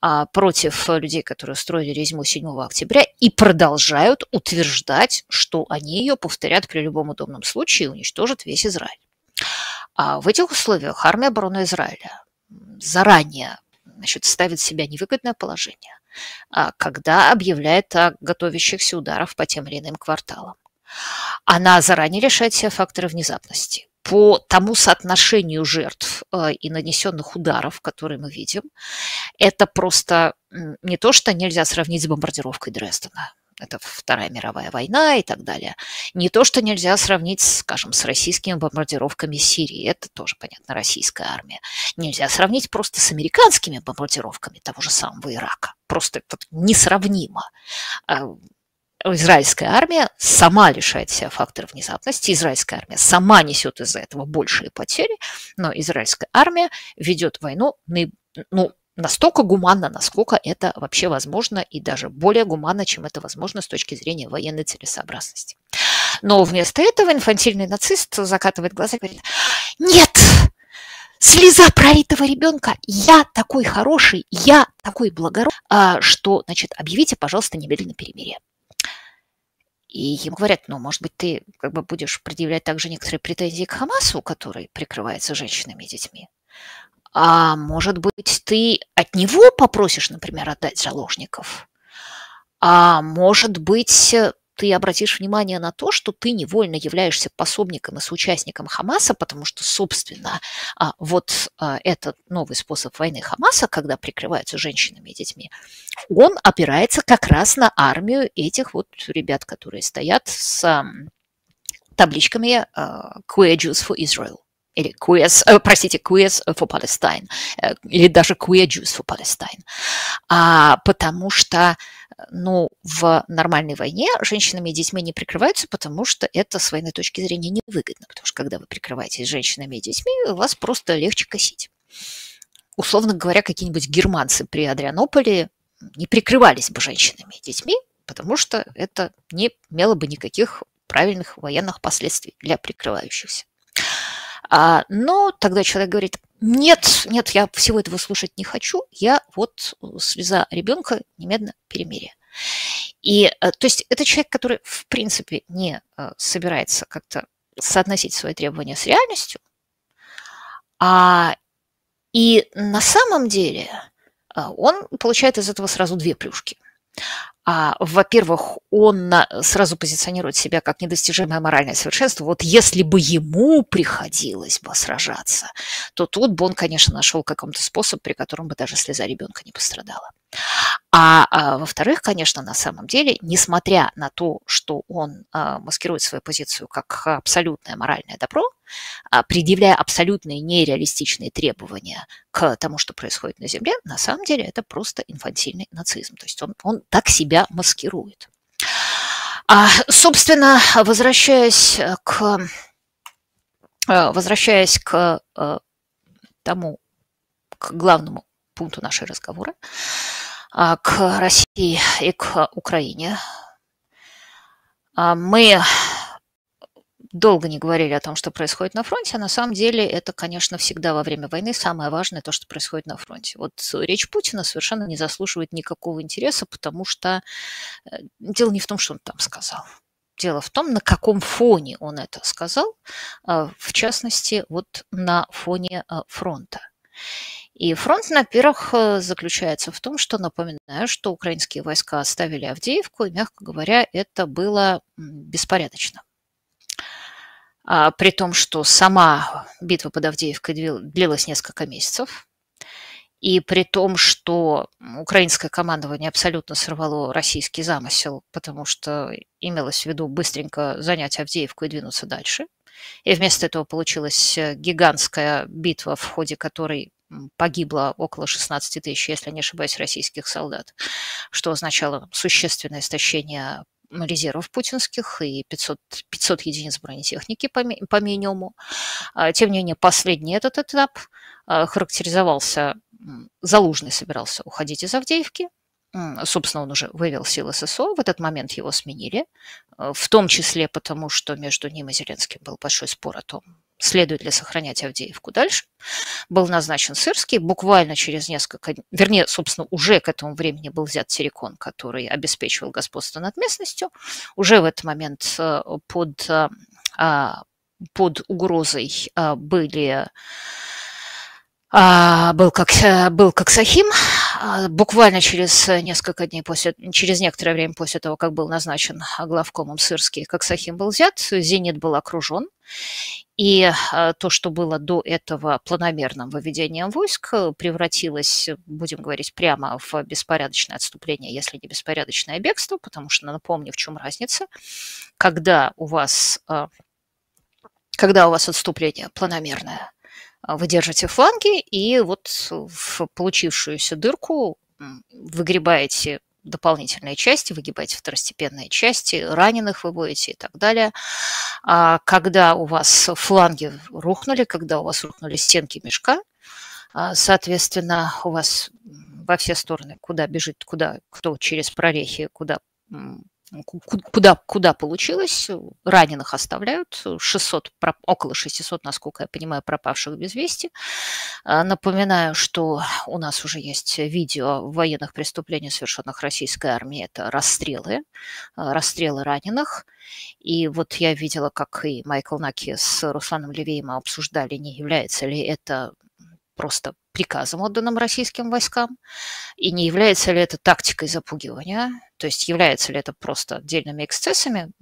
А, против людей, которые устроили резьму 7 октября и продолжают утверждать, что они ее повторят при любом удобном случае и уничтожат весь Израиль. А в этих условиях армия обороны Израиля заранее значит, ставит себя невыгодное положение, а, когда объявляет о готовящихся ударах по тем или иным кварталам. Она заранее решает все факторы внезапности по тому соотношению жертв э, и нанесенных ударов, которые мы видим, это просто не то, что нельзя сравнить с бомбардировкой Дрездена. Это Вторая мировая война и так далее. Не то, что нельзя сравнить, скажем, с российскими бомбардировками Сирии. Это тоже, понятно, российская армия. Нельзя сравнить просто с американскими бомбардировками того же самого Ирака. Просто это несравнимо. Израильская армия сама лишает себя фактора внезапности, израильская армия сама несет из-за этого большие потери, но израильская армия ведет войну ну, настолько гуманно, насколько это вообще возможно, и даже более гуманно, чем это возможно с точки зрения военной целесообразности. Но вместо этого инфантильный нацист закатывает глаза и говорит, нет, слеза пролитого ребенка, я такой хороший, я такой благородный, а, что, значит, объявите, пожалуйста, немедленно перемирие. И им говорят, ну, может быть, ты как бы будешь предъявлять также некоторые претензии к Хамасу, который прикрывается женщинами и детьми. А может быть, ты от него попросишь, например, отдать заложников? А может быть, ты обратишь внимание на то, что ты невольно являешься пособником и соучастником Хамаса, потому что, собственно, а, вот а, этот новый способ войны Хамаса, когда прикрываются женщинами и детьми, он опирается как раз на армию этих вот ребят, которые стоят с табличками uh, Queer Jews for Israel или queers, э, простите, queers for Palestine, э, или даже queer Jews for Palestine, а, потому что ну, в нормальной войне женщинами и детьми не прикрываются, потому что это с военной точки зрения невыгодно, потому что когда вы прикрываетесь женщинами и детьми, вас просто легче косить. Условно говоря, какие-нибудь германцы при Адрианополе не прикрывались бы женщинами и детьми, потому что это не имело бы никаких правильных военных последствий для прикрывающихся. А, но тогда человек говорит, нет, нет, я всего этого слушать не хочу, я вот э, слеза ребенка немедленно перемирие. И, э, то есть, это человек, который, в принципе, не э, собирается как-то соотносить свои требования с реальностью, а, и на самом деле он получает из этого сразу две плюшки. А, во-первых, он сразу позиционирует себя как недостижимое моральное совершенство. Вот если бы ему приходилось бы сражаться, то тут бы он, конечно, нашел какой-то способ, при котором бы даже слеза ребенка не пострадала. А, а во-вторых, конечно, на самом деле, несмотря на то, что он а, маскирует свою позицию как абсолютное моральное добро, а, предъявляя абсолютные нереалистичные требования к тому, что происходит на Земле, на самом деле это просто инфантильный нацизм. То есть он, он так себя маскирует. А, собственно, возвращаясь к, а, возвращаясь к а, тому, к главному пункту нашего разговора, к России и к Украине. А, мы долго не говорили о том, что происходит на фронте, а на самом деле это, конечно, всегда во время войны самое важное то, что происходит на фронте. Вот речь Путина совершенно не заслуживает никакого интереса, потому что э, дело не в том, что он там сказал. Дело в том, на каком фоне он это сказал, а, в частности, вот на фоне фронта. И фронт, во-первых, э, заключается в том, что, напоминаю, что украинские войска оставили Авдеевку, и, мягко говоря, это было беспорядочно. А, при том, что сама битва под Авдеевкой длилась несколько месяцев, и при том, что украинское командование абсолютно сорвало российский замысел, потому что имелось в виду быстренько занять Авдеевку и двинуться дальше. И вместо этого получилась э, гигантская битва, в ходе которой погибло около 16 тысяч, если не ошибаюсь, российских солдат, что означало существенное истощение резервов путинских и 500, 500 единиц бронетехники по, по минимуму. А, тем не менее, последний этот этап а, характеризовался, Залужный собирался уходить из Авдеевки, собственно, он уже вывел силы ССО, в этот момент его сменили, а, в том числе потому, что между ним и Зеленским был большой спор о том, следует ли сохранять Авдеевку дальше. Был назначен Сырский, буквально через несколько, вернее, собственно, уже к этому времени был взят Терекон, который обеспечивал господство над местностью. Уже в этот момент э, под, э, а, под угрозой э, были а, был как, был как Сахим, буквально через несколько дней после, через некоторое время после того, как был назначен главкомом Сырский, как Сахим был взят, Зенит был окружен, и а, то, что было до этого планомерным выведением войск, превратилось, будем говорить прямо, в беспорядочное отступление, если не беспорядочное бегство, потому что, напомню, в чем разница. Когда у вас, а, когда у вас отступление планомерное, а, вы держите фланги, и вот в получившуюся дырку выгребаете дополнительные части, выгибаете второстепенные части, раненых выводите и так далее. А когда у вас фланги рухнули, когда у вас рухнули стенки мешка, а, соответственно, у вас во все стороны, куда бежит, куда, кто через прорехи, куда куда, куда получилось. Раненых оставляют. 600, около 600, насколько я понимаю, пропавших без вести. А, напоминаю, что у нас уже есть видео военных преступлений, совершенных российской армией. Это расстрелы, а, расстрелы раненых. И вот я видела, как и Майкл Наки с Русланом Левеем обсуждали, не является ли это просто приказом, отданным российским войскам, и не является ли это тактикой запугивания, то есть является ли это просто отдельными эксцессами,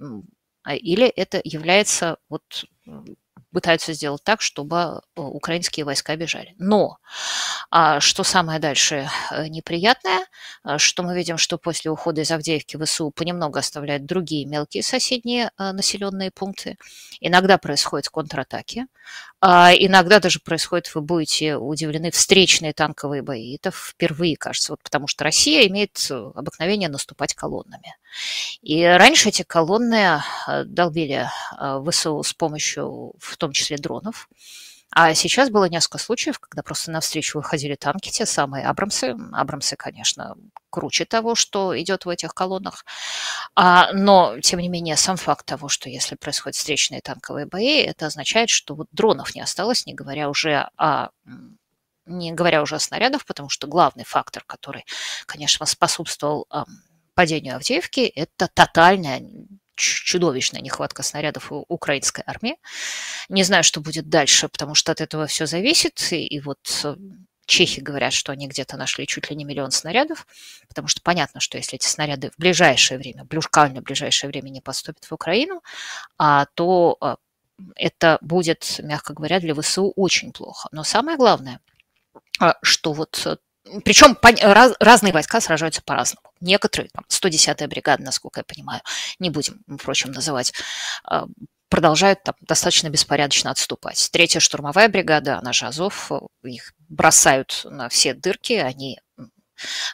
а, или это является вот пытаются сделать так, чтобы э, украинские войска бежали. Но а, что самое дальше э, неприятное, а, что мы видим, что после ухода из Авдеевки ВСУ понемногу оставляют другие мелкие соседние населенные пункты. Иногда происходят контратаки, а иногда даже происходит, вы будете удивлены, встречные танковые бои. Это впервые, кажется, вот потому что Россия имеет э, обыкновение наступать колоннами. И раньше эти колонны долбили ВСУ с помощью, в том числе, дронов. А сейчас было несколько случаев, когда просто навстречу выходили танки, те самые Абрамсы. Абрамсы, конечно, круче того, что идет в этих колоннах. А, но, тем не менее, сам факт того, что если происходят встречные танковые бои, это означает, что вот дронов не осталось, не говоря уже о не говоря уже о снарядах, потому что главный фактор, который, конечно, способствовал падению Авдеевки, это тотальная чудовищная нехватка снарядов у украинской армии. Не знаю, что будет дальше, потому что от этого все зависит. И, и вот Чехи говорят, что они где-то нашли чуть ли не миллион снарядов, потому что понятно, что если эти снаряды в ближайшее время, буквально в ближайшее время не поступят в Украину, а, то а, это будет, мягко говоря, для ВСУ очень плохо. Но самое главное, а, что вот причем раз, разные войска сражаются по-разному. Некоторые, там, 110-я бригада, насколько я понимаю, не будем, впрочем, называть, продолжают там достаточно беспорядочно отступать. Третья штурмовая бригада, она же Азов, их бросают на все дырки, они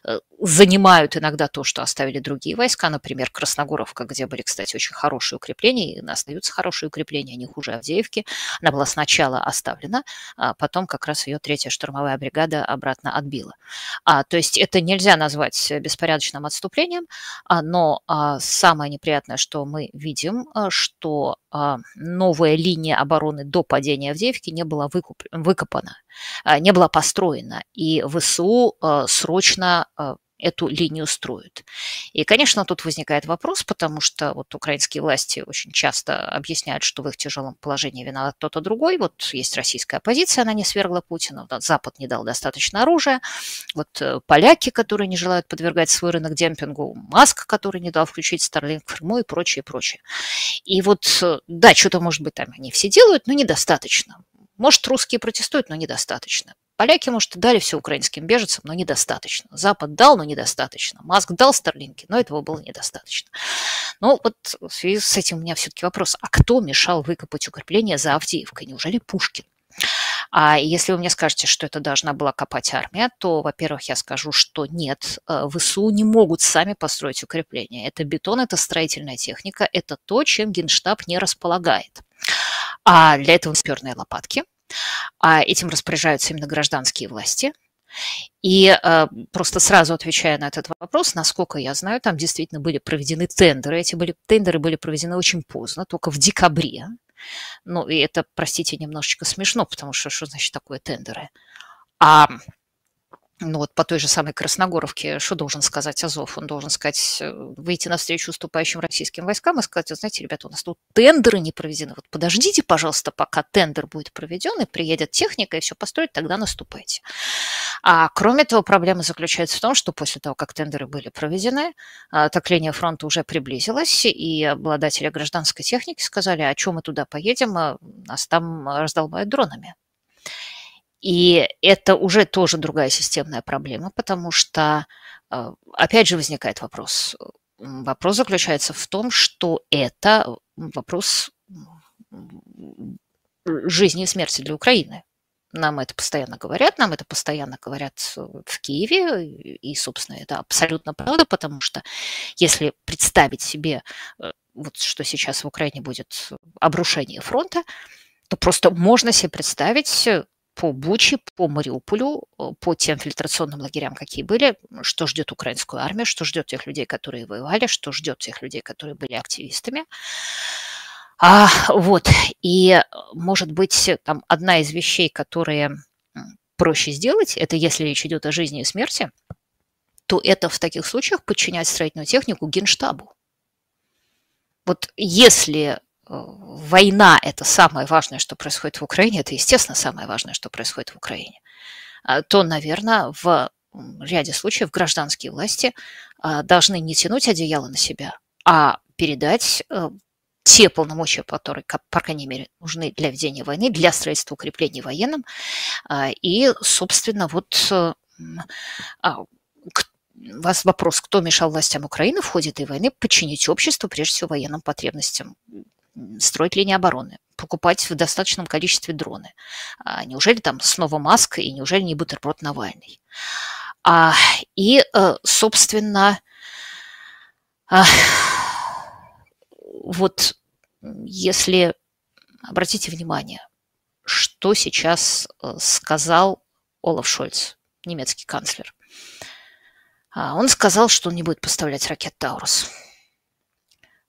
Э, занимают иногда то, что оставили другие войска, например, Красногоровка, где были, кстати, очень хорошие укрепления, и остаются хорошие укрепления, не хуже Авдеевки. Она была сначала оставлена, а потом как раз ее третья штурмовая бригада обратно отбила. А, то есть это нельзя назвать беспорядочным отступлением, а, но а, самое неприятное, что мы видим, а, что а, новая линия обороны до падения Авдеевки не была выкуп, выкопана, а, не была построена, и ВСУ а, срочно эту линию строят. И, конечно, тут возникает вопрос, потому что вот украинские власти очень часто объясняют, что в их тяжелом положении виноват кто-то другой. Вот есть российская оппозиция, она не свергла Путина, Запад не дал достаточно оружия, вот э, поляки, которые не желают подвергать свой рынок демпингу, Маск, который не дал включить Starlink в и прочее, прочее. И вот, э, да, что-то, может быть, там они все делают, но недостаточно. Может, русские протестуют, но недостаточно. Поляки, может, дали все украинским беженцам, но недостаточно. Запад дал, но недостаточно. Маск дал Старлинки, но этого было недостаточно. Но вот в связи с этим у меня все-таки вопрос, а кто мешал выкопать укрепление за Авдеевкой? Неужели Пушкин? А если вы мне скажете, что это должна была копать армия, то, во-первых, я скажу, что нет, э, ВСУ не могут сами построить укрепление. Это бетон, это строительная техника, это то, чем Генштаб не располагает. А для этого сперные лопатки, а этим распоряжаются именно гражданские власти. И э, просто сразу отвечая на этот вопрос, насколько я знаю, там действительно были проведены тендеры. Эти были, тендеры были проведены очень поздно, только в декабре. Ну, и это, простите, немножечко смешно, потому что что значит такое тендеры? А ну вот по той же самой Красногоровке, что должен сказать Азов? Он должен сказать, э, выйти навстречу уступающим российским войскам и сказать, знаете, ребята, у нас тут тендеры не проведены. Вот подождите, пожалуйста, пока тендер будет проведен и приедет техника и все построить, тогда наступайте. А кроме того, проблема заключается в том, что после того, как тендеры были проведены, а, так линия фронта уже приблизилась, и обладатели гражданской техники сказали, а чем мы туда поедем, а нас там раздолбают дронами. И это уже тоже другая системная проблема, потому что, а, опять же, возникает вопрос. Вопрос заключается в том, что это вопрос жизни и смерти для Украины. Нам это постоянно говорят, нам это постоянно говорят в Киеве, и, собственно, это абсолютно правда, потому что если представить себе, э, вот что сейчас в Украине будет обрушение фронта, то просто можно себе представить по Буче, по Мариуполю, э, по тем фильтрационным лагерям, какие были, что ждет украинскую армию, что ждет тех людей, которые воевали, что ждет тех людей, которые были активистами. А, вот, и, может быть, там одна из вещей, которые проще сделать, это если речь идет о жизни и смерти, то это в таких случаях подчинять строительную технику генштабу. Вот если война – это самое важное, что происходит в Украине, это, естественно, самое важное, что происходит в Украине, а, то, наверное, в ряде случаев гражданские власти а, должны не тянуть одеяло на себя, а передать э, те полномочия, которые, по крайней мере, нужны для ведения войны, для строительства укреплений военным. А, и, собственно, вот э, вас вопрос, кто мешал властям Украины в ходе этой войны подчинить общество, прежде всего, военным потребностям строить линии обороны, покупать в достаточном количестве дроны. А неужели там снова Маск и неужели не бутерброд Навальный? А, и, э, собственно, а, вот если обратите внимание, что сейчас э, сказал Олаф Шольц, немецкий канцлер. А, он сказал, что он не будет поставлять ракет Таурус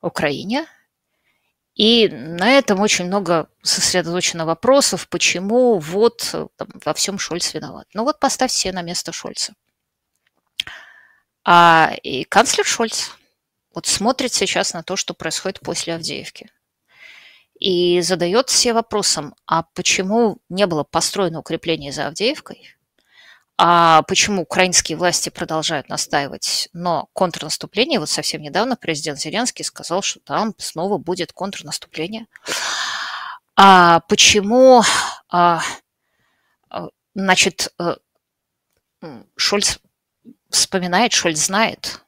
Украине, и на этом очень много сосредоточено вопросов, почему вот э, там, во всем Шольц виноват. Ну вот поставьте себе на место Шольца. А и канцлер Шольц вот смотрит сейчас на то, что происходит после Авдеевки. И задает себе вопросом, а почему не было построено укрепление за Авдеевкой? А почему украинские власти продолжают настаивать на контрнаступлении? Вот совсем недавно президент Зеленский сказал, что там снова будет контрнаступление. А почему, а, а значит, э, Шольц вспоминает, Шольц знает,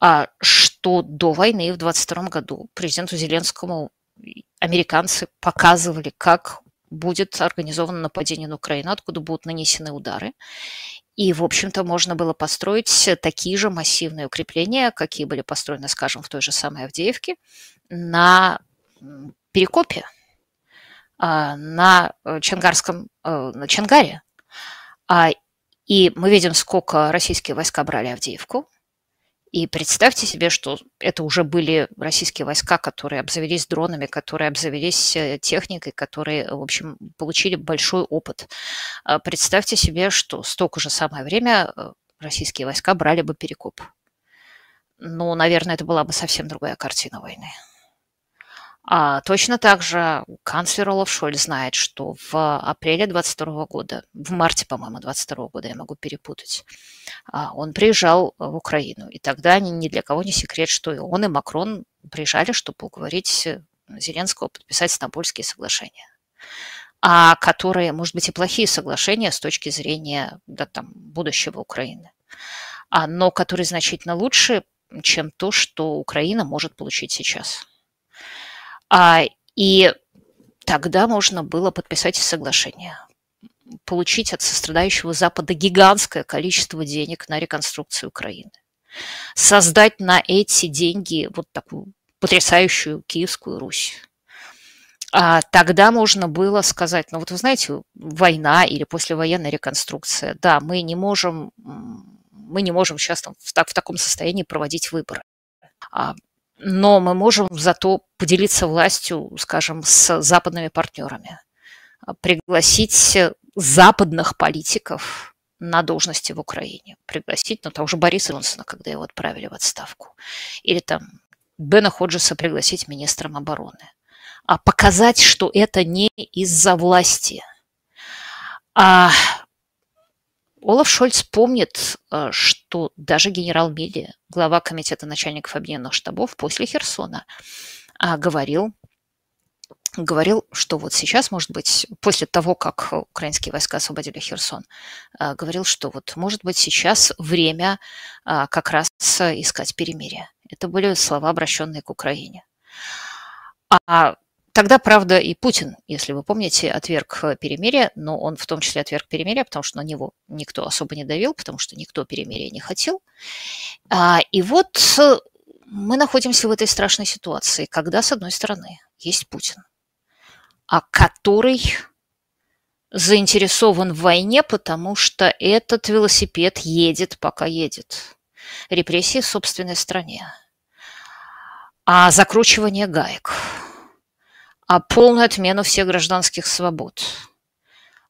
а, что до войны в 22 году президенту Зеленскому американцы показывали, как будет организовано нападение на Украину, откуда будут нанесены удары. И, в общем-то, можно было построить такие же массивные укрепления, какие были построены, скажем, в той же самой Авдеевке, на Перекопе, а, на Чангарском, э, на Чангаре. А, и мы видим, сколько российские войска брали Авдеевку, и представьте себе, что это уже были российские войска, которые обзавелись дронами, которые обзавелись э, техникой, которые, в общем, получили большой опыт. А представьте себе, что столько же самое время э, российские войска брали бы Перекоп. Ну, наверное, это была бы совсем другая картина войны. А точно так же канцлер Олаф Шольц знает, что в апреле 22 года, в марте, по-моему, 22 года, я могу перепутать, а, он приезжал в Украину. И тогда ни для кого не секрет, что и он, и Макрон приезжали, чтобы уговорить Зеленского подписать Стамбульские соглашения а которые, может быть, и плохие соглашения с точки зрения да, там, будущего Украины, а, но которые значительно лучше, чем то, что Украина может получить сейчас. А, и тогда можно было подписать соглашение, получить от сострадающего Запада гигантское количество денег на реконструкцию Украины, создать на эти деньги вот такую потрясающую Киевскую Русь. А тогда можно было сказать, ну вот вы знаете, война или послевоенная реконструкция, да, мы не можем, мы не можем сейчас там в, так, в таком состоянии проводить выборы. А но мы можем зато поделиться властью, скажем, с западными партнерами, пригласить западных политиков на должности в Украине, пригласить, ну, того же Бориса Джонсона, когда его отправили в отставку, или там Бена Ходжеса пригласить министром обороны, а показать, что это не из-за власти, а Олаф Шольц помнит, э, что даже генерал Милли, глава комитета начальников объединенных штабов после Херсона, а, говорил, говорил, что вот сейчас, может быть, после того, как украинские войска освободили Херсон, а, говорил, что вот, может быть, сейчас время а, как раз искать перемирие. Это были слова, обращенные к Украине. А Тогда, правда, и Путин, если вы помните, отверг э, перемирие, но он в том числе отверг перемирие, потому что на него никто особо не давил, потому что никто перемирия не хотел. А, и вот э, мы находимся в этой страшной ситуации, когда, с одной стороны, есть Путин, а который заинтересован в войне, потому что этот велосипед едет, пока едет. Репрессии в собственной стране. А закручивание гаек – а полную отмену всех гражданских свобод,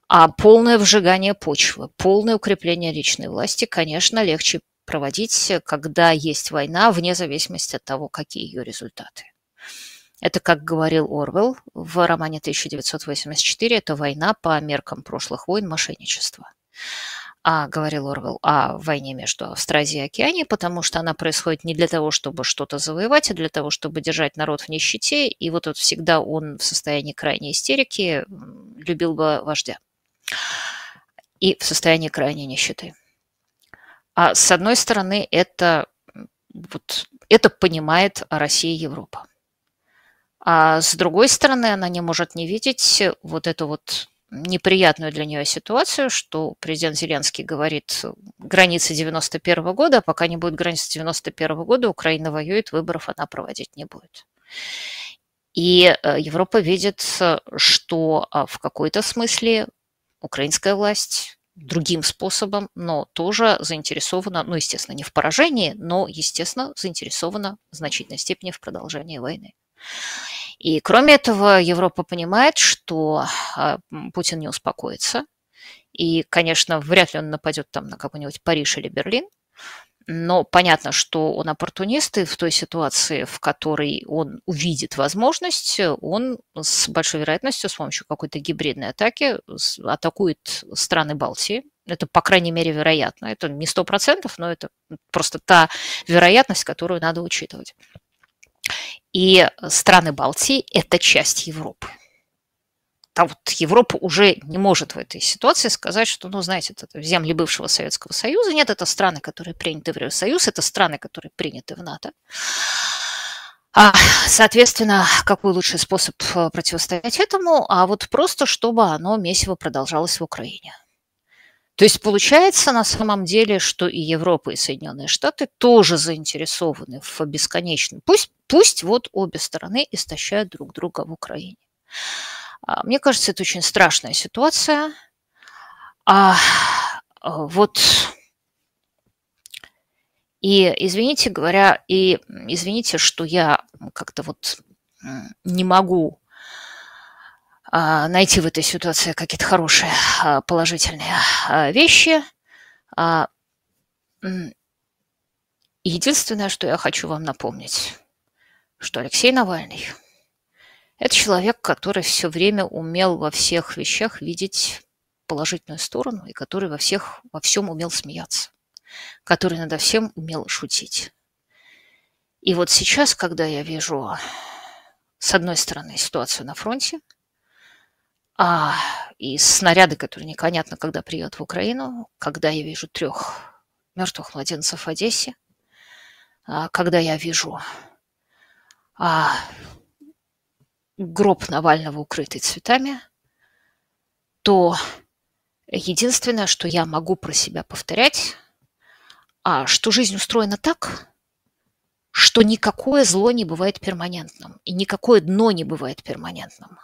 а полное вжигание почвы, полное укрепление личной власти, конечно, легче проводить, когда есть война, вне зависимости от того, какие ее результаты. Это, как говорил Орвелл в романе 1984, это война по меркам прошлых войн мошенничества а, говорил Орвел, о войне между Австразией и Океанией, потому что она происходит не для того, чтобы что-то завоевать, а для того, чтобы держать народ в нищете. И вот, вот всегда он в состоянии крайней истерики любил бы вождя. И в состоянии крайней нищеты. А с одной стороны, это, вот, это понимает Россия и Европа. А с другой стороны, она не может не видеть вот эту вот неприятную для нее ситуацию, что президент Зеленский говорит границы 91 -го года, а пока не будет границы 91 -го года, Украина воюет, выборов она проводить не будет. И э, Европа видит, что а, в какой-то смысле украинская власть другим способом, но тоже заинтересована, ну, естественно, не в поражении, но, естественно, заинтересована в значительной степени в продолжении войны. И кроме этого, Европа понимает, что а, Путин не успокоится. И, конечно, вряд ли он нападет там на какой-нибудь Париж или Берлин. но понятно, что он оппортунист, и в той ситуации, в которой он увидит возможность, он с большой вероятностью с помощью какой-то гибридной атаки атакует страны Балтии. Это, по крайней мере, вероятно. Это не сто процентов, но это просто та вероятность, которую надо учитывать. И страны Балтии – это часть Европы а вот Европа уже не может в этой ситуации сказать, что, ну, знаете, это земли бывшего Советского Союза. Нет, это страны, которые приняты в Евросоюз, это страны, которые приняты в НАТО. А, соответственно, какой лучший способ э, противостоять этому? А вот просто, чтобы оно месиво продолжалось в Украине. То есть получается на самом деле, что и Европа, и Соединенные Штаты тоже заинтересованы в бесконечном. Пусть, пусть вот обе стороны истощают друг друга в Украине. А, мне кажется, это очень страшная ситуация. А, вот и извините говоря, и извините, что я как-то вот не могу найти в этой ситуации какие-то хорошие положительные вещи. Единственное, что я хочу вам напомнить, что Алексей Навальный – это человек, который все время умел во всех вещах видеть положительную сторону и который во, всех, во всем умел смеяться, который надо всем умел шутить. И вот сейчас, когда я вижу, с одной стороны, ситуацию на фронте, а, и снаряды, которые непонятно, когда приедут в Украину, когда я вижу трех мертвых младенцев в Одессе, а, когда я вижу а, гроб Навального, укрытый цветами, то единственное, что я могу про себя повторять, а что жизнь устроена так, что никакое зло не бывает перманентным, и никакое дно не бывает перманентным.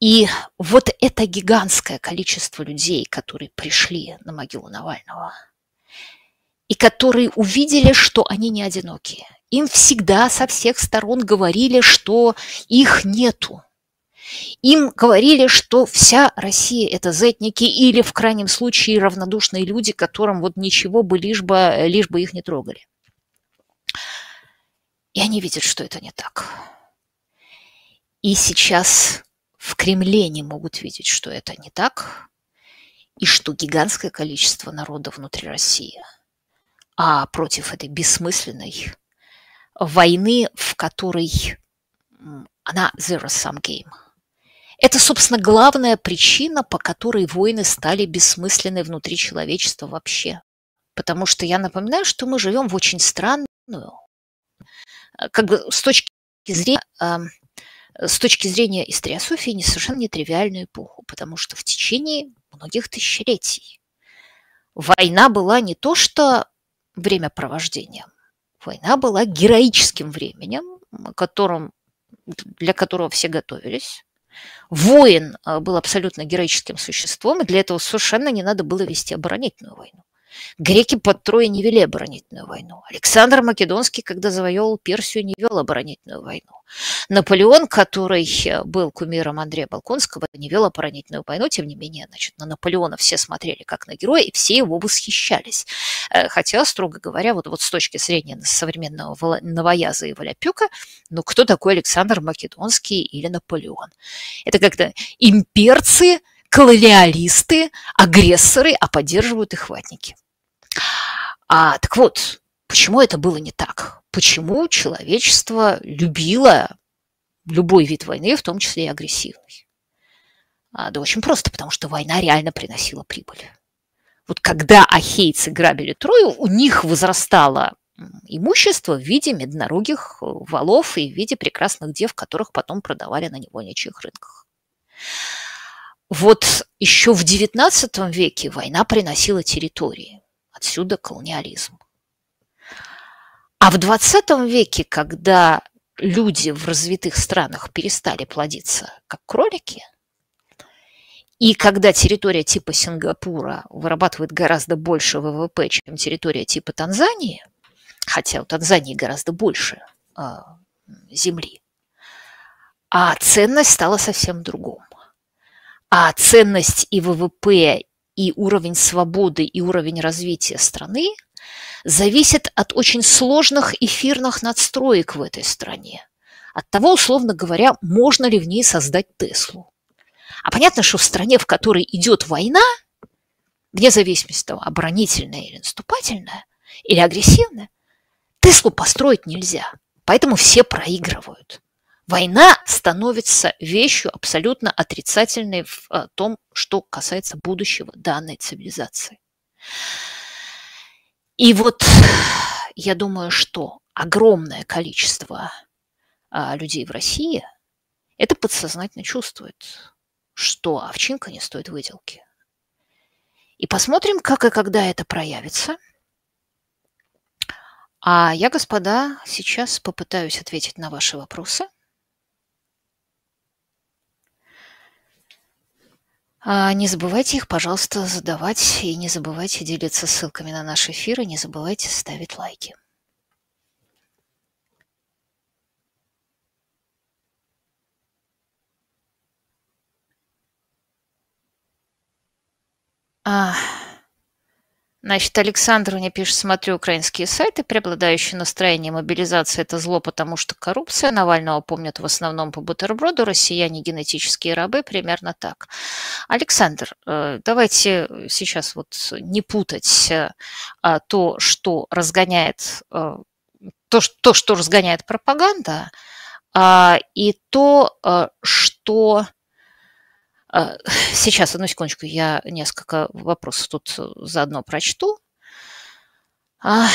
И вот это гигантское количество людей, которые пришли на могилу Навального, и которые увидели, что они не одинокие, им всегда со всех сторон говорили, что их нету. Им говорили, что вся Россия – это зетники или, в крайнем случае, равнодушные люди, которым вот ничего бы лишь бы, лишь бы их не трогали. И они видят, что это не так. И сейчас в Кремле не могут видеть, что это не так, и что гигантское количество народа внутри России, а против этой бессмысленной войны, в которой она zero-sum game. Это, собственно, главная причина, по которой войны стали бессмысленны внутри человечества вообще. Потому что я напоминаю, что мы живем в очень странную, как бы с точки зрения, э, с точки зрения историософии, не совершенно нетривиальную эпоху, потому что в течение многих тысячелетий война была не то что времяпровождением, Война была героическим временем, которым, для которого все готовились. Воин а, был абсолютно героическим существом, и для этого совершенно не надо было вести оборонительную войну. Греки под Троей не вели оборонительную войну. Александр Македонский, когда завоевал Персию, не вел оборонительную войну. Наполеон, который э, был кумиром Андрея Балконского, не вел оборонительную войну, тем не менее, значит, на Наполеона все смотрели как на героя, и все его восхищались. Э, хотя, строго говоря, вот, вот с точки зрения современного новояза и Валяпюка, ну, кто такой Александр Македонский или Наполеон? Это как-то имперцы, колониалисты, агрессоры, а поддерживают их ватники. А, так вот, почему это было не так? Почему человечество любило любой вид войны, в том числе и агрессивный? А, да очень просто, потому что война реально приносила прибыль. Вот когда ахейцы грабили Трою, у них возрастало имущество в виде меднорогих валов и в виде прекрасных дев, которых потом продавали на невольничьих рынках. Вот еще в XIX веке война приносила территории. Отсюда колониализм. А в 20 веке, когда люди в развитых странах перестали плодиться как кролики, и когда территория типа Сингапура вырабатывает гораздо больше ВВП, чем территория типа Танзании, хотя у Танзании гораздо больше э, земли, а ценность стала совсем другом. А ценность и ВВП и уровень свободы, и уровень развития страны зависит от очень сложных эфирных надстроек в этой стране. От того, условно говоря, можно ли в ней создать Теслу. А понятно, что в стране, в которой идет война, вне зависимости от того, оборонительная или наступательная, или агрессивная, Теслу построить нельзя. Поэтому все проигрывают. Война становится вещью абсолютно отрицательной в э, том, что касается будущего данной цивилизации. И вот я думаю, что огромное количество а, людей в России это подсознательно чувствует, что овчинка не стоит выделки. И посмотрим, как и когда это проявится. А я, господа, сейчас попытаюсь ответить на ваши вопросы. Не забывайте их, пожалуйста, задавать и не забывайте делиться ссылками на наш эфир и не забывайте ставить лайки. А, Значит, Александр мне пишет, смотрю украинские сайты, преобладающее настроение мобилизации – это зло, потому что коррупция. Навального помнят в основном по бутерброду, россияне – генетические рабы, примерно так. Александр, э, давайте сейчас вот не путать э, а, то, что разгоняет, э, то, то что разгоняет пропаганда, а, и то, что сейчас, одну секундочку, я несколько вопросов тут э, заодно прочту. А,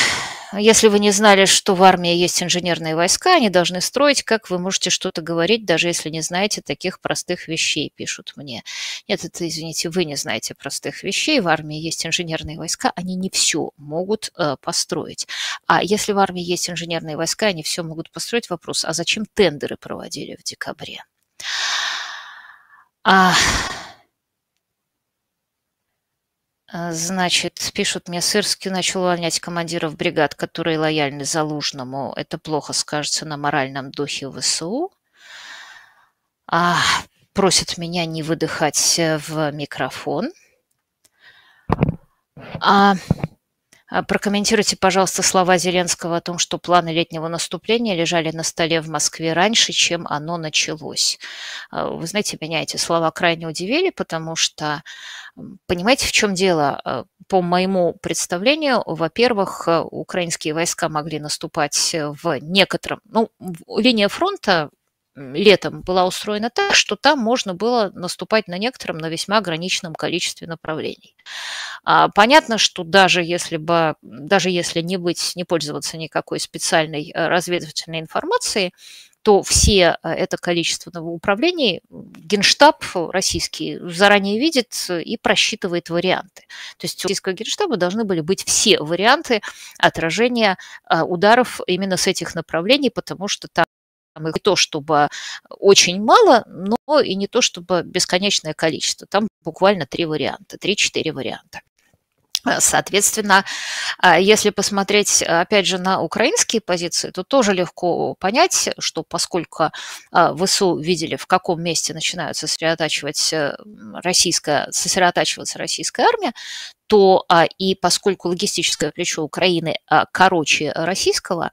если вы не знали, что в армии есть инженерные войска, они должны строить, как вы можете что-то говорить, даже если не знаете таких простых вещей, пишут мне. Нет, это, извините, вы не знаете простых вещей. В армии есть инженерные войска, они не все могут э, построить. А если в армии есть инженерные войска, они все могут построить, вопрос, а зачем тендеры проводили в декабре? А, значит, пишут мне, Сырский начал увольнять командиров бригад, которые лояльны Залужному. Это плохо скажется на моральном духе ВСУ. А, просят меня не выдыхать в микрофон. А, прокомментируйте, пожалуйста, слова Зеленского о том, что планы летнего наступления лежали на столе в Москве раньше, чем оно началось. А, вы знаете, меня эти слова крайне удивили, потому что, понимаете, в чем дело? А, по моему представлению, во-первых, украинские войска могли наступать в некотором... Ну, линия фронта летом была устроена так, что там можно было наступать на некотором, но весьма ограниченном количестве направлений. А, понятно, что даже если бы, даже если не быть, не пользоваться никакой специальной э, разведывательной информацией, то все э, это количество новоуправлений Генштаб российский заранее видит и просчитывает варианты. То есть у российского Генштаба должны были быть все варианты отражения э, ударов именно с этих направлений, потому что там их не то чтобы очень мало, но и не то чтобы бесконечное количество. Там буквально три варианта, три-четыре варианта. Соответственно, а, если посмотреть, опять же, на украинские позиции, то тоже легко понять, что поскольку а, ВСУ видели, в каком месте начинают сосредотачивать э, российская, сосредотачиваться российская армия, то а, и поскольку логистическое плечо Украины а, короче российского,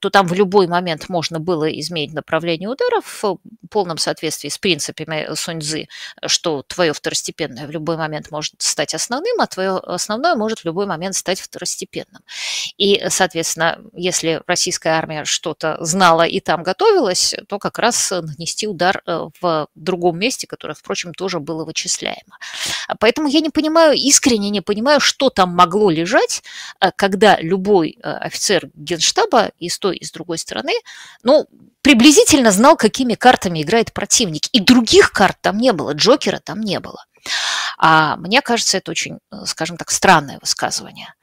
то там в любой момент можно было изменить направление ударов в полном соответствии с принципами Суньцзы, что твое второстепенное в любой момент может стать основным, а твое основное может в любой момент стать второстепенным. И, соответственно, если российская армия что-то знала и там готовилась, то как раз нанести удар э, в другом месте, которое, впрочем, тоже было вычисляемо. Поэтому я не понимаю, искренне не понимаю, понимаю, что там могло лежать, э, когда любой э, офицер генштаба и с той, и с другой стороны, ну, приблизительно знал, какими картами играет противник. И других карт там не было, Джокера там не было. А мне кажется, это очень, э, скажем так, странное высказывание.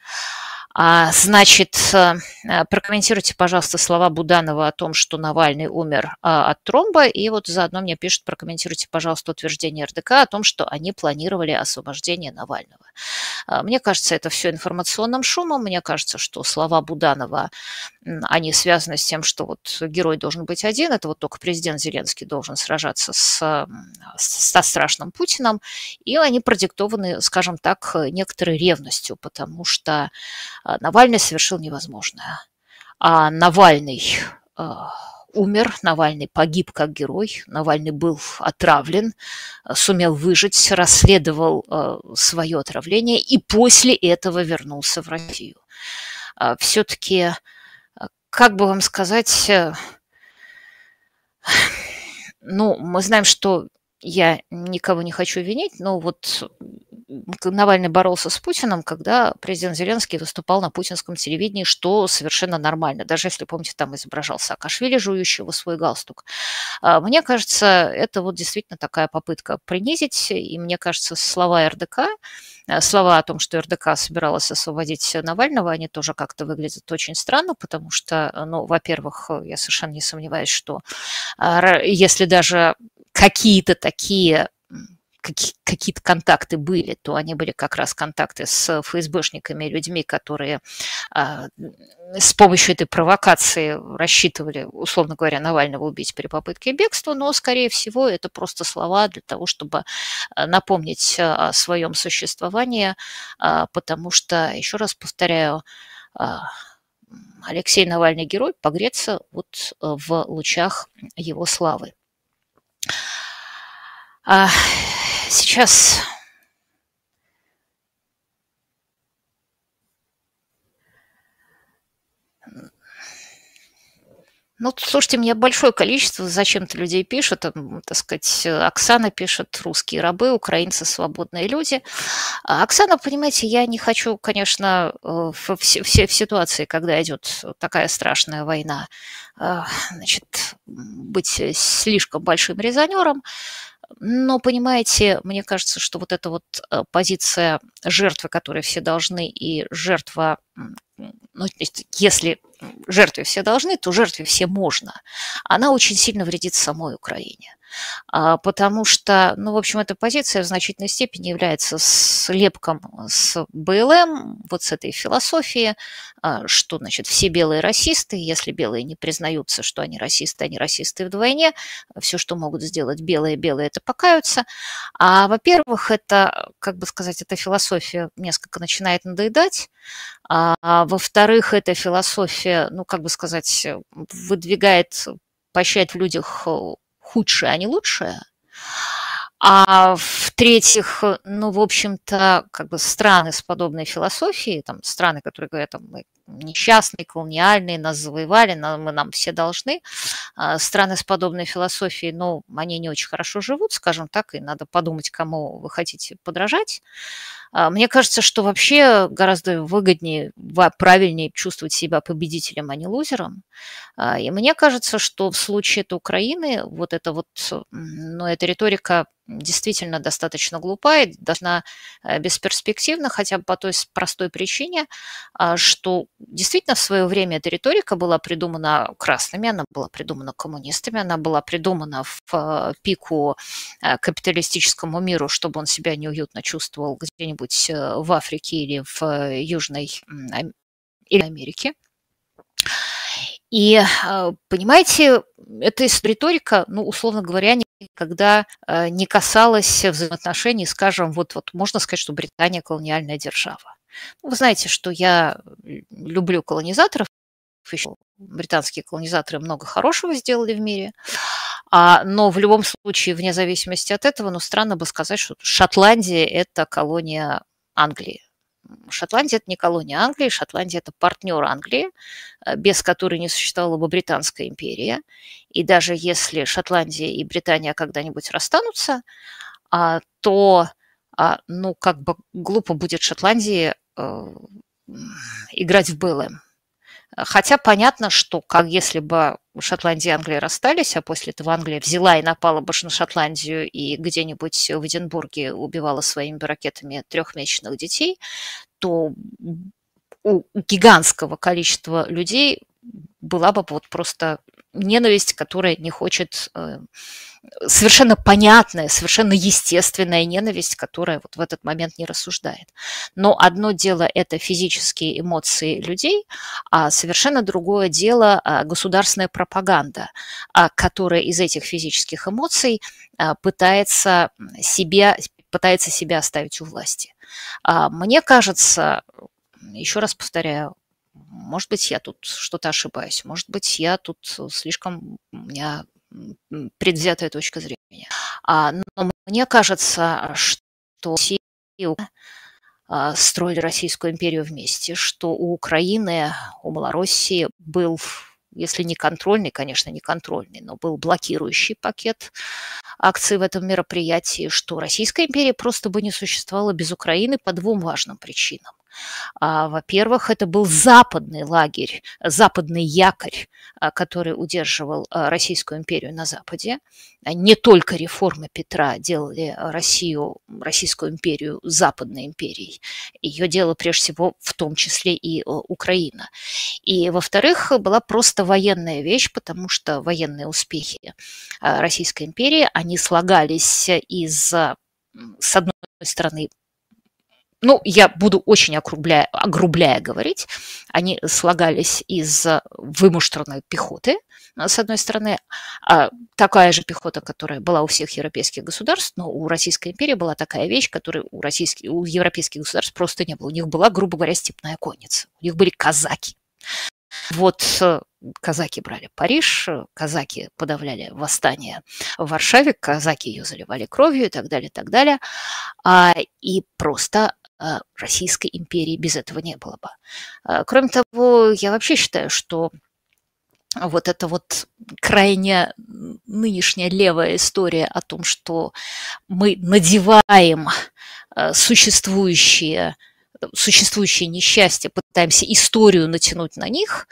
А, значит, э, э, прокомментируйте, пожалуйста, слова Буданова о том, что Навальный умер а, от тромба, и вот заодно мне пишут, прокомментируйте, пожалуйста, утверждение РДК о том, что они планировали освобождение Навального. А, мне кажется, это все информационным шумом. Мне кажется, что слова Буданова, они связаны с тем, что вот герой должен быть один. Это вот только президент Зеленский должен сражаться с, со страшным Путиным. И они продиктованы, скажем так, некоторой ревностью, потому что Навальный совершил невозможное. А Навальный умер, Навальный погиб как герой, Навальный был отравлен, сумел выжить, расследовал э, свое отравление и после этого вернулся в Россию. А, Все-таки, э, как бы вам сказать, э, ну, мы знаем, что я никого не хочу винить, но вот Навальный боролся с Путиным, когда президент Зеленский выступал на путинском телевидении, что совершенно нормально. Даже если, помните, там изображал Саакашвили, жующего свой галстук. А, мне кажется, это вот действительно такая попытка принизить. И мне кажется, слова РДК, э, слова о том, что РДК собиралась освободить Навального, они тоже как-то выглядят очень странно, потому что, ну, во-первых, я совершенно не сомневаюсь, что а, если даже какие-то такие какие-то контакты были, то они были как раз контакты с ФСБшниками, людьми, которые а, с помощью этой провокации рассчитывали, условно говоря, Навального убить при попытке бегства, но, скорее всего, это просто слова для того, чтобы а, напомнить о своем существовании, а, потому что, еще раз повторяю, Алексей Навальный герой погреться вот в лучах его славы. Сейчас Ну, слушайте, мне большое количество зачем-то людей пишут, там, так сказать, Оксана пишет, русские рабы, украинцы свободные люди. А Оксана, понимаете, я не хочу, конечно, э, в, в, в ситуации, когда идет такая страшная война, э, значит, быть слишком большим резонером, но, понимаете, мне кажется, что вот эта вот э, позиция жертвы, которой все должны, и жертва, ну, если жертве все должны, то жертве все можно, она очень сильно вредит самой Украине. А, потому что, ну, в общем, эта позиция в значительной степени является слепком с БЛМ, вот с этой философии, а, что, значит, все белые расисты, если белые не признаются, что они расисты, они расисты вдвойне, все, что могут сделать белые, белые это покаются. А, во-первых, это, как бы сказать, эта философия несколько начинает надоедать, а, во-вторых, эта философия, ну, как бы сказать, выдвигает поощрять в людях худшее, а не лучшее. А в-третьих, ну, в общем-то, как бы страны с подобной философией, там, страны, которые говорят, там, мы несчастные, колониальные, нас завоевали, мы нам все должны, а страны с подобной философией, ну, они не очень хорошо живут, скажем так, и надо подумать, кому вы хотите подражать. А, мне кажется, что вообще гораздо выгоднее, правильнее чувствовать себя победителем, а не лузером. А, и мне кажется, что в случае этой Украины вот эта вот, ну, эта риторика действительно достаточно глупая, должна э, бесперспективна, хотя бы по той простой причине, что действительно в свое время эта риторика была придумана красными, она была придумана коммунистами, она была придумана в э, пику э, капиталистическому миру, чтобы он себя неуютно чувствовал где-нибудь в Африке или в Южной или Америке. И, понимаете, эта риторика, ну, условно говоря, никогда э, не касалась взаимоотношений, скажем, вот, вот можно сказать, что Британия колониальная держава. Ну, вы знаете, что я люблю колонизаторов, еще британские колонизаторы много хорошего сделали в мире, а, но в любом случае, вне зависимости от этого, ну, странно бы сказать, что Шотландия – это колония Англии. Шотландия – это не колония Англии, Шотландия – это партнер Англии, э, без которой не существовала бы Британская империя. И даже если Шотландия и Британия когда-нибудь расстанутся, а, то, а, ну, как бы глупо будет Шотландии э, играть в БЛМ. Хотя понятно, что как если бы Шотландия и Англия расстались, а после этого Англия взяла и напала бы на Шотландию и где-нибудь в Эдинбурге убивала своими ракетами трехмесячных детей, то у гигантского количества людей была бы вот просто ненависть, которая не хочет э, совершенно понятная, совершенно естественная ненависть, которая вот в этот момент не рассуждает. Но одно дело – это физические эмоции людей, а совершенно другое дело – государственная пропаганда, которая из этих физических эмоций пытается себя, пытается себя оставить у власти. Мне кажется, еще раз повторяю, может быть, я тут что-то ошибаюсь, может быть, я тут слишком, у меня предвзятая точка зрения. А, но мне кажется, что все а, строили Российскую империю вместе, что у Украины, у Малороссии был, если не контрольный, конечно, не контрольный, но был блокирующий пакет акций в этом мероприятии, что Российская империя просто бы не существовала без Украины по двум важным причинам. А, во-первых, это был западный лагерь, западный якорь, а, который удерживал а, Российскую империю на Западе. Не только реформы Петра делали Россию, Российскую империю западной империей. Ее делала прежде всего в том числе и Украина. И, во-вторых, была просто военная вещь, потому что военные успехи Российской империи, они слагались из с одной стороны, ну, я буду очень округляя, огрубляя говорить, они слагались из вымуштрованной пехоты, с одной стороны, а такая же пехота, которая была у всех европейских государств, но у Российской империи была такая вещь, которой у, российских, у европейских государств просто не было. У них была, грубо говоря, степная конница, у них были казаки. Вот э, казаки брали Париж, казаки подавляли восстание в Варшаве, казаки ее заливали кровью и так далее, и так далее. А, и просто Российской империи без этого не было бы. А, кроме того, я вообще считаю, что вот эта вот крайне нынешняя левая история о том, что мы надеваем а, существующие существующие несчастья, пытаемся историю натянуть на них,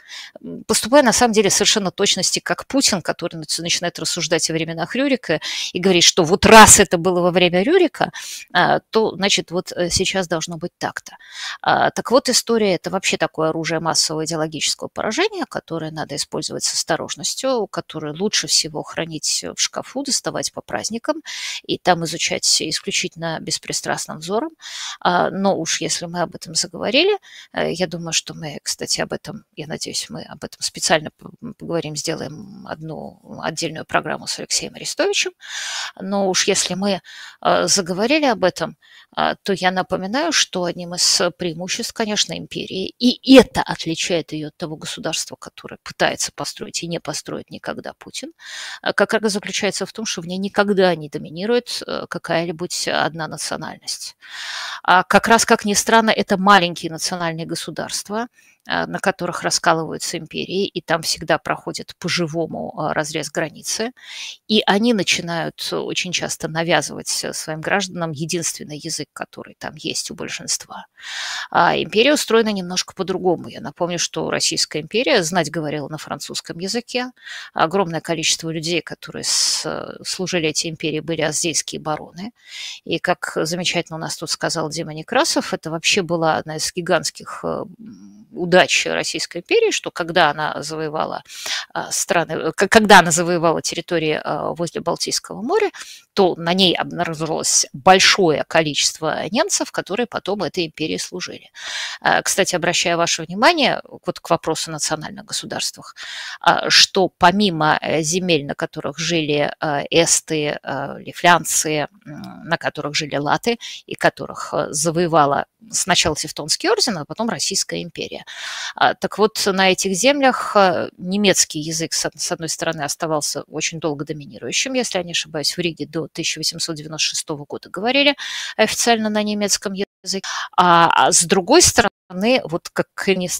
поступая на самом деле совершенно точности, как Путин, который начинает рассуждать о временах Рюрика и говорит, что вот раз это было во время Рюрика, а, то, значит, вот э, сейчас должно быть так-то. А, так вот, история – это вообще такое оружие массового идеологического поражения, которое надо использовать с осторожностью, которое лучше всего хранить в шкафу, доставать по праздникам и там изучать исключительно беспристрастным взором. А, но уж если мы об этом заговорили. Э, я думаю, что мы, кстати, об этом, я надеюсь, мы об этом специально поговорим, сделаем одну отдельную программу с Алексеем Арестовичем. Но уж если мы э, заговорили об этом, э, то я напоминаю, что одним из преимуществ, конечно, империи, и это отличает ее от того государства, которое пытается построить и не построит никогда Путин, как раз заключается в том, что в ней никогда не доминирует какая-либо одна национальность. А как раз, как ни странно, это маленькие национальные государства, на которых раскалываются империи, и там всегда проходит по-живому а, разрез границы. И они начинают очень часто навязывать своим гражданам единственный язык, который там есть у большинства. А империя устроена немножко по-другому. Я напомню, что Российская империя знать говорила на французском языке. Огромное количество людей, которые служили этой империи, были аздейские бароны. И, как замечательно у нас тут сказал Дима Некрасов, это вообще была одна из гигантских удач Российской империи, что когда она завоевала а, страны, когда она завоевала территории а, возле Балтийского моря, то на ней обнаружилось большое количество немцев, которые потом этой империи служили. А, кстати, обращаю ваше внимание вот к вопросу национальных государствах, что помимо э, земель, на которых жили эсты, лифлянцы, на которых жили латы, и которых э, завоевала сначала Тевтонский орден, а потом Российская империя. А, так вот, на этих землях а, немецкий язык, с одной стороны, оставался очень долго доминирующим, если я не ошибаюсь, в Риге до 1896 года говорили официально на немецком языке, а, а с другой стороны, вот как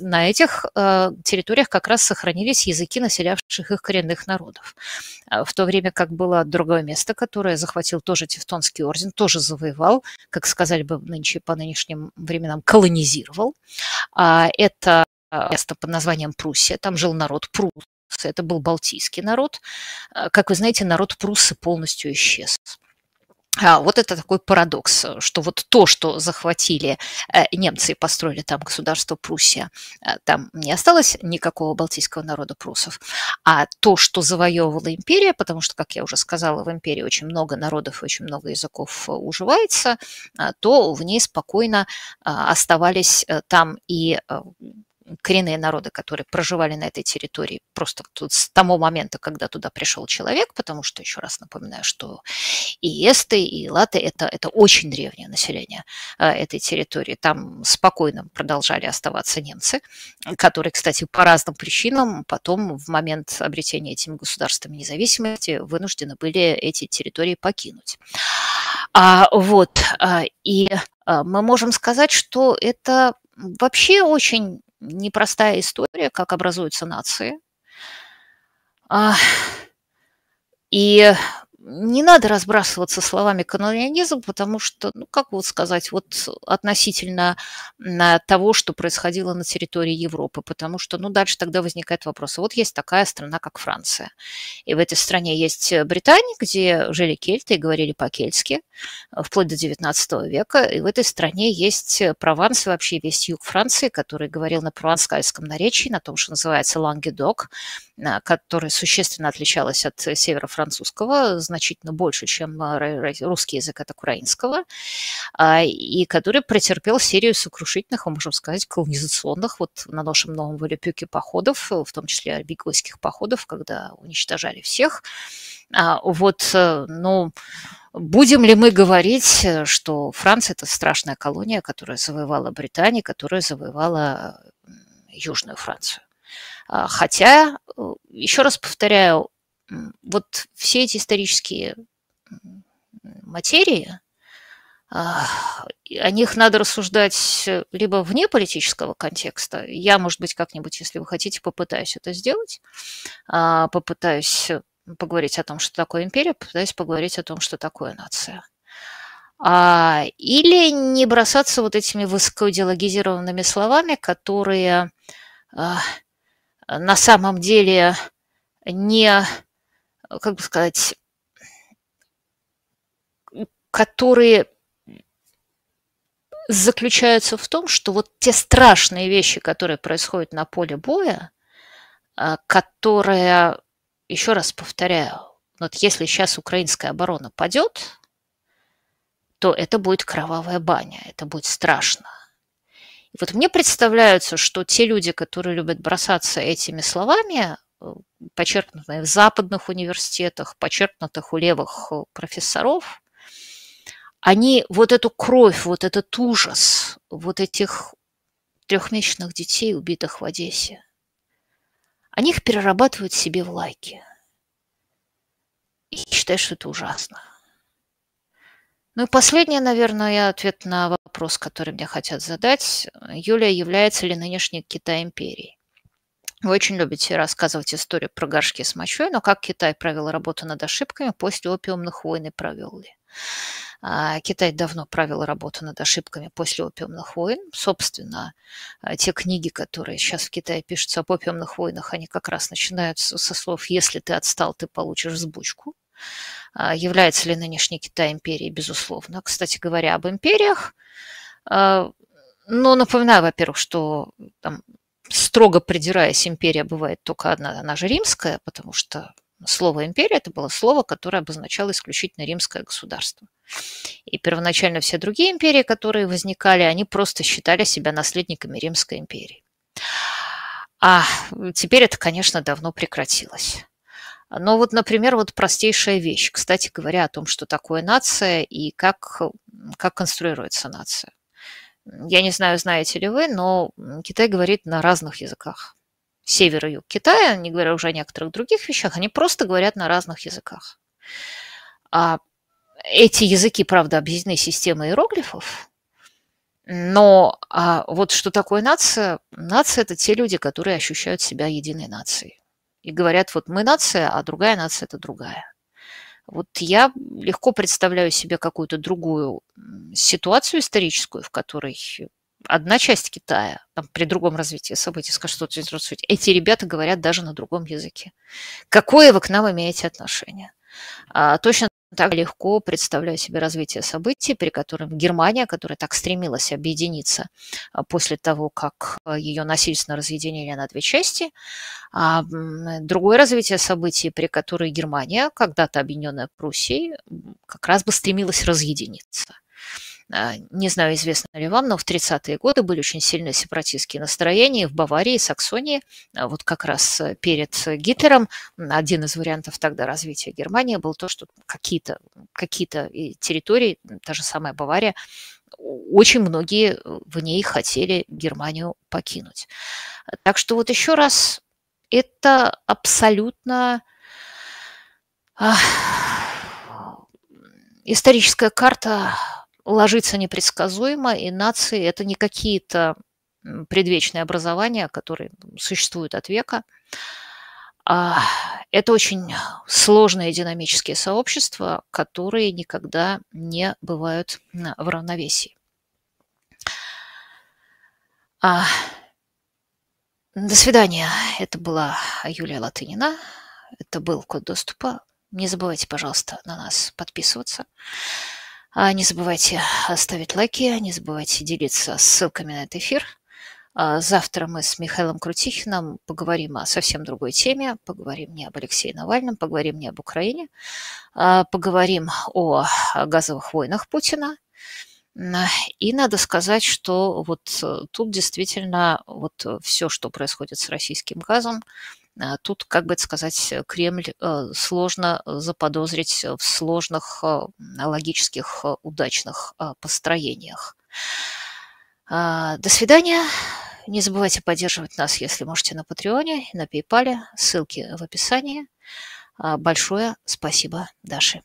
на этих э, территориях как раз сохранились языки населявших их коренных народов. В то время как было другое место, которое захватил тоже Тевтонский орден, тоже завоевал, как сказали бы нынче по нынешним временам, колонизировал. Это место под названием Пруссия, там жил народ Пруссы, это был балтийский народ. Как вы знаете, народ Пруссы полностью исчез. А, вот это такой парадокс, что вот то, что захватили э, немцы и построили там государство Пруссия, э, там не осталось никакого балтийского народа прусов, а то, что завоевывала империя, потому что, как я уже сказала, в империи очень много народов и очень много языков э, уживается, э, то в ней спокойно э, оставались э, там и э, коренные народы, которые проживали на этой территории просто тут с того момента, когда туда пришел человек, потому что, еще раз напоминаю, что и эсты, и латы – это, это очень древнее население э, этой территории. Там спокойно продолжали оставаться немцы, которые, кстати, по разным причинам потом в момент обретения этими государствами независимости вынуждены были эти территории покинуть. А, вот, а, и а, мы можем сказать, что это вообще очень непростая история, как образуются нации. И не надо разбрасываться словами колониализм, потому что, ну, как вот сказать, вот относительно того, что происходило на территории Европы, потому что, ну, дальше тогда возникает вопрос. Вот есть такая страна, как Франция, и в этой стране есть Британия, где жили кельты и говорили по-кельтски, вплоть до 19 века, и в этой стране есть Прованс, вообще весь юг Франции, который говорил на провансальском наречии, на том, что называется лангедок, а, который существенно отличалась от севера французского, значительно больше, чем а, русский язык от украинского, а, и который претерпел серию сокрушительных, мы можем сказать, колонизационных, вот на нашем новом Валюпюке походов, в том числе беглойских походов, когда уничтожали всех. Вот, э, ну, Будем ли мы говорить, что Франция – это страшная колония, которая завоевала Британию, которая завоевала Южную Францию? А, хотя, э, еще раз повторяю, вот все эти исторические материи, а, о них надо рассуждать либо вне политического контекста. Я, может быть, как-нибудь, если вы хотите, попытаюсь это сделать. А, попытаюсь поговорить о том, что такое империя, попытаюсь поговорить о том, что такое нация. Или не бросаться вот этими высокоидеологизированными словами, которые на самом деле не, как бы сказать, которые заключаются в том, что вот те страшные вещи, которые происходят на поле боя, а, которые, еще раз повторяю, вот если сейчас украинская оборона падет, то это будет кровавая баня, это будет страшно. И вот мне представляется, что те люди, которые любят бросаться этими словами, э, почерпнутые в западных университетах, почерпнутых у левых э, профессоров, они вот эту кровь, вот этот ужас, вот этих трехмесячных детей, убитых в Одессе, они их перерабатывают себе в лайки. И считают, что это ужасно. Ну и последний, наверное, ответ на вопрос, который мне хотят задать. Юлия, является ли нынешний Китай империей? Вы очень любите рассказывать историю про горшки с мочой, но как Китай провел работу над ошибками после опиумных войн и провел ли? А, Китай давно провел работу над ошибками после опиумных войн. Собственно, а, те книги, которые сейчас в Китае пишутся об опиумных войнах, они как раз начинаются со слов «если ты отстал, ты получишь взбучку». А, является ли нынешний Китай империей? Безусловно. Кстати говоря, об империях. А, ну, напоминаю, во-первых, что там, строго придираясь, империя бывает только одна, она же римская, потому что слово империя это было слово, которое обозначало исключительно римское государство. И первоначально все другие империи, которые возникали, они просто считали себя наследниками Римской империи. А теперь это, конечно, давно прекратилось. Но вот, например, вот простейшая вещь, кстати говоря, о том, что такое нация и как, как конструируется нация. Я не знаю, знаете ли вы, но Китай говорит на разных языках. Север и юг Китая, не говоря уже о некоторых других вещах, они просто говорят на разных языках. А эти языки, правда, объединены системой иероглифов, но а вот что такое нация? Нация – это те люди, которые ощущают себя единой нацией и говорят, вот мы нация, а другая нация – это другая. Вот я легко представляю себе какую-то другую ситуацию историческую, в которой одна часть Китая, там, при другом развитии событий, скажет, что эти ребята говорят даже на другом языке. Какое вы к нам имеете отношение? А, точно так легко представляю себе развитие событий, при котором Германия, которая так стремилась объединиться а, после того, как а, ее насильственно разъединили на две части, а другое развитие событий, при которой Германия, когда-то объединенная Пруссией, как раз бы стремилась разъединиться. А, не знаю, известно ли вам, но в 30-е годы были очень сильные сепаратистские настроения в Баварии, Саксонии. А вот как раз э, перед Гитлером один из вариантов тогда развития Германии был то, что какие-то какие территории, та же самая Бавария, очень многие в ней хотели Германию покинуть. Так что вот еще раз, это абсолютно историческая карта ложится непредсказуемо, и нации – это не какие-то предвечные образования, которые существуют от века. А это очень сложные динамические сообщества, которые никогда не бывают в равновесии. А, до свидания. Это была Юлия Латынина. Это был код доступа. Не забывайте, пожалуйста, на нас подписываться. А, не забывайте ставить лайки, не забывайте делиться ссылками на этот эфир. А, завтра мы с Михаилом Крутихиным поговорим о совсем другой теме. Поговорим не об Алексее Навальном, поговорим не об Украине, а, поговорим о газовых войнах Путина. И надо сказать, что вот тут действительно вот все, что происходит с российским газом, тут, как бы это сказать, Кремль э, сложно заподозрить в сложных э, логических э, удачных построениях. А, до свидания. Не забывайте поддерживать нас, если можете, на Патреоне, на PayPal. Ссылки в описании. А, большое спасибо, Даше.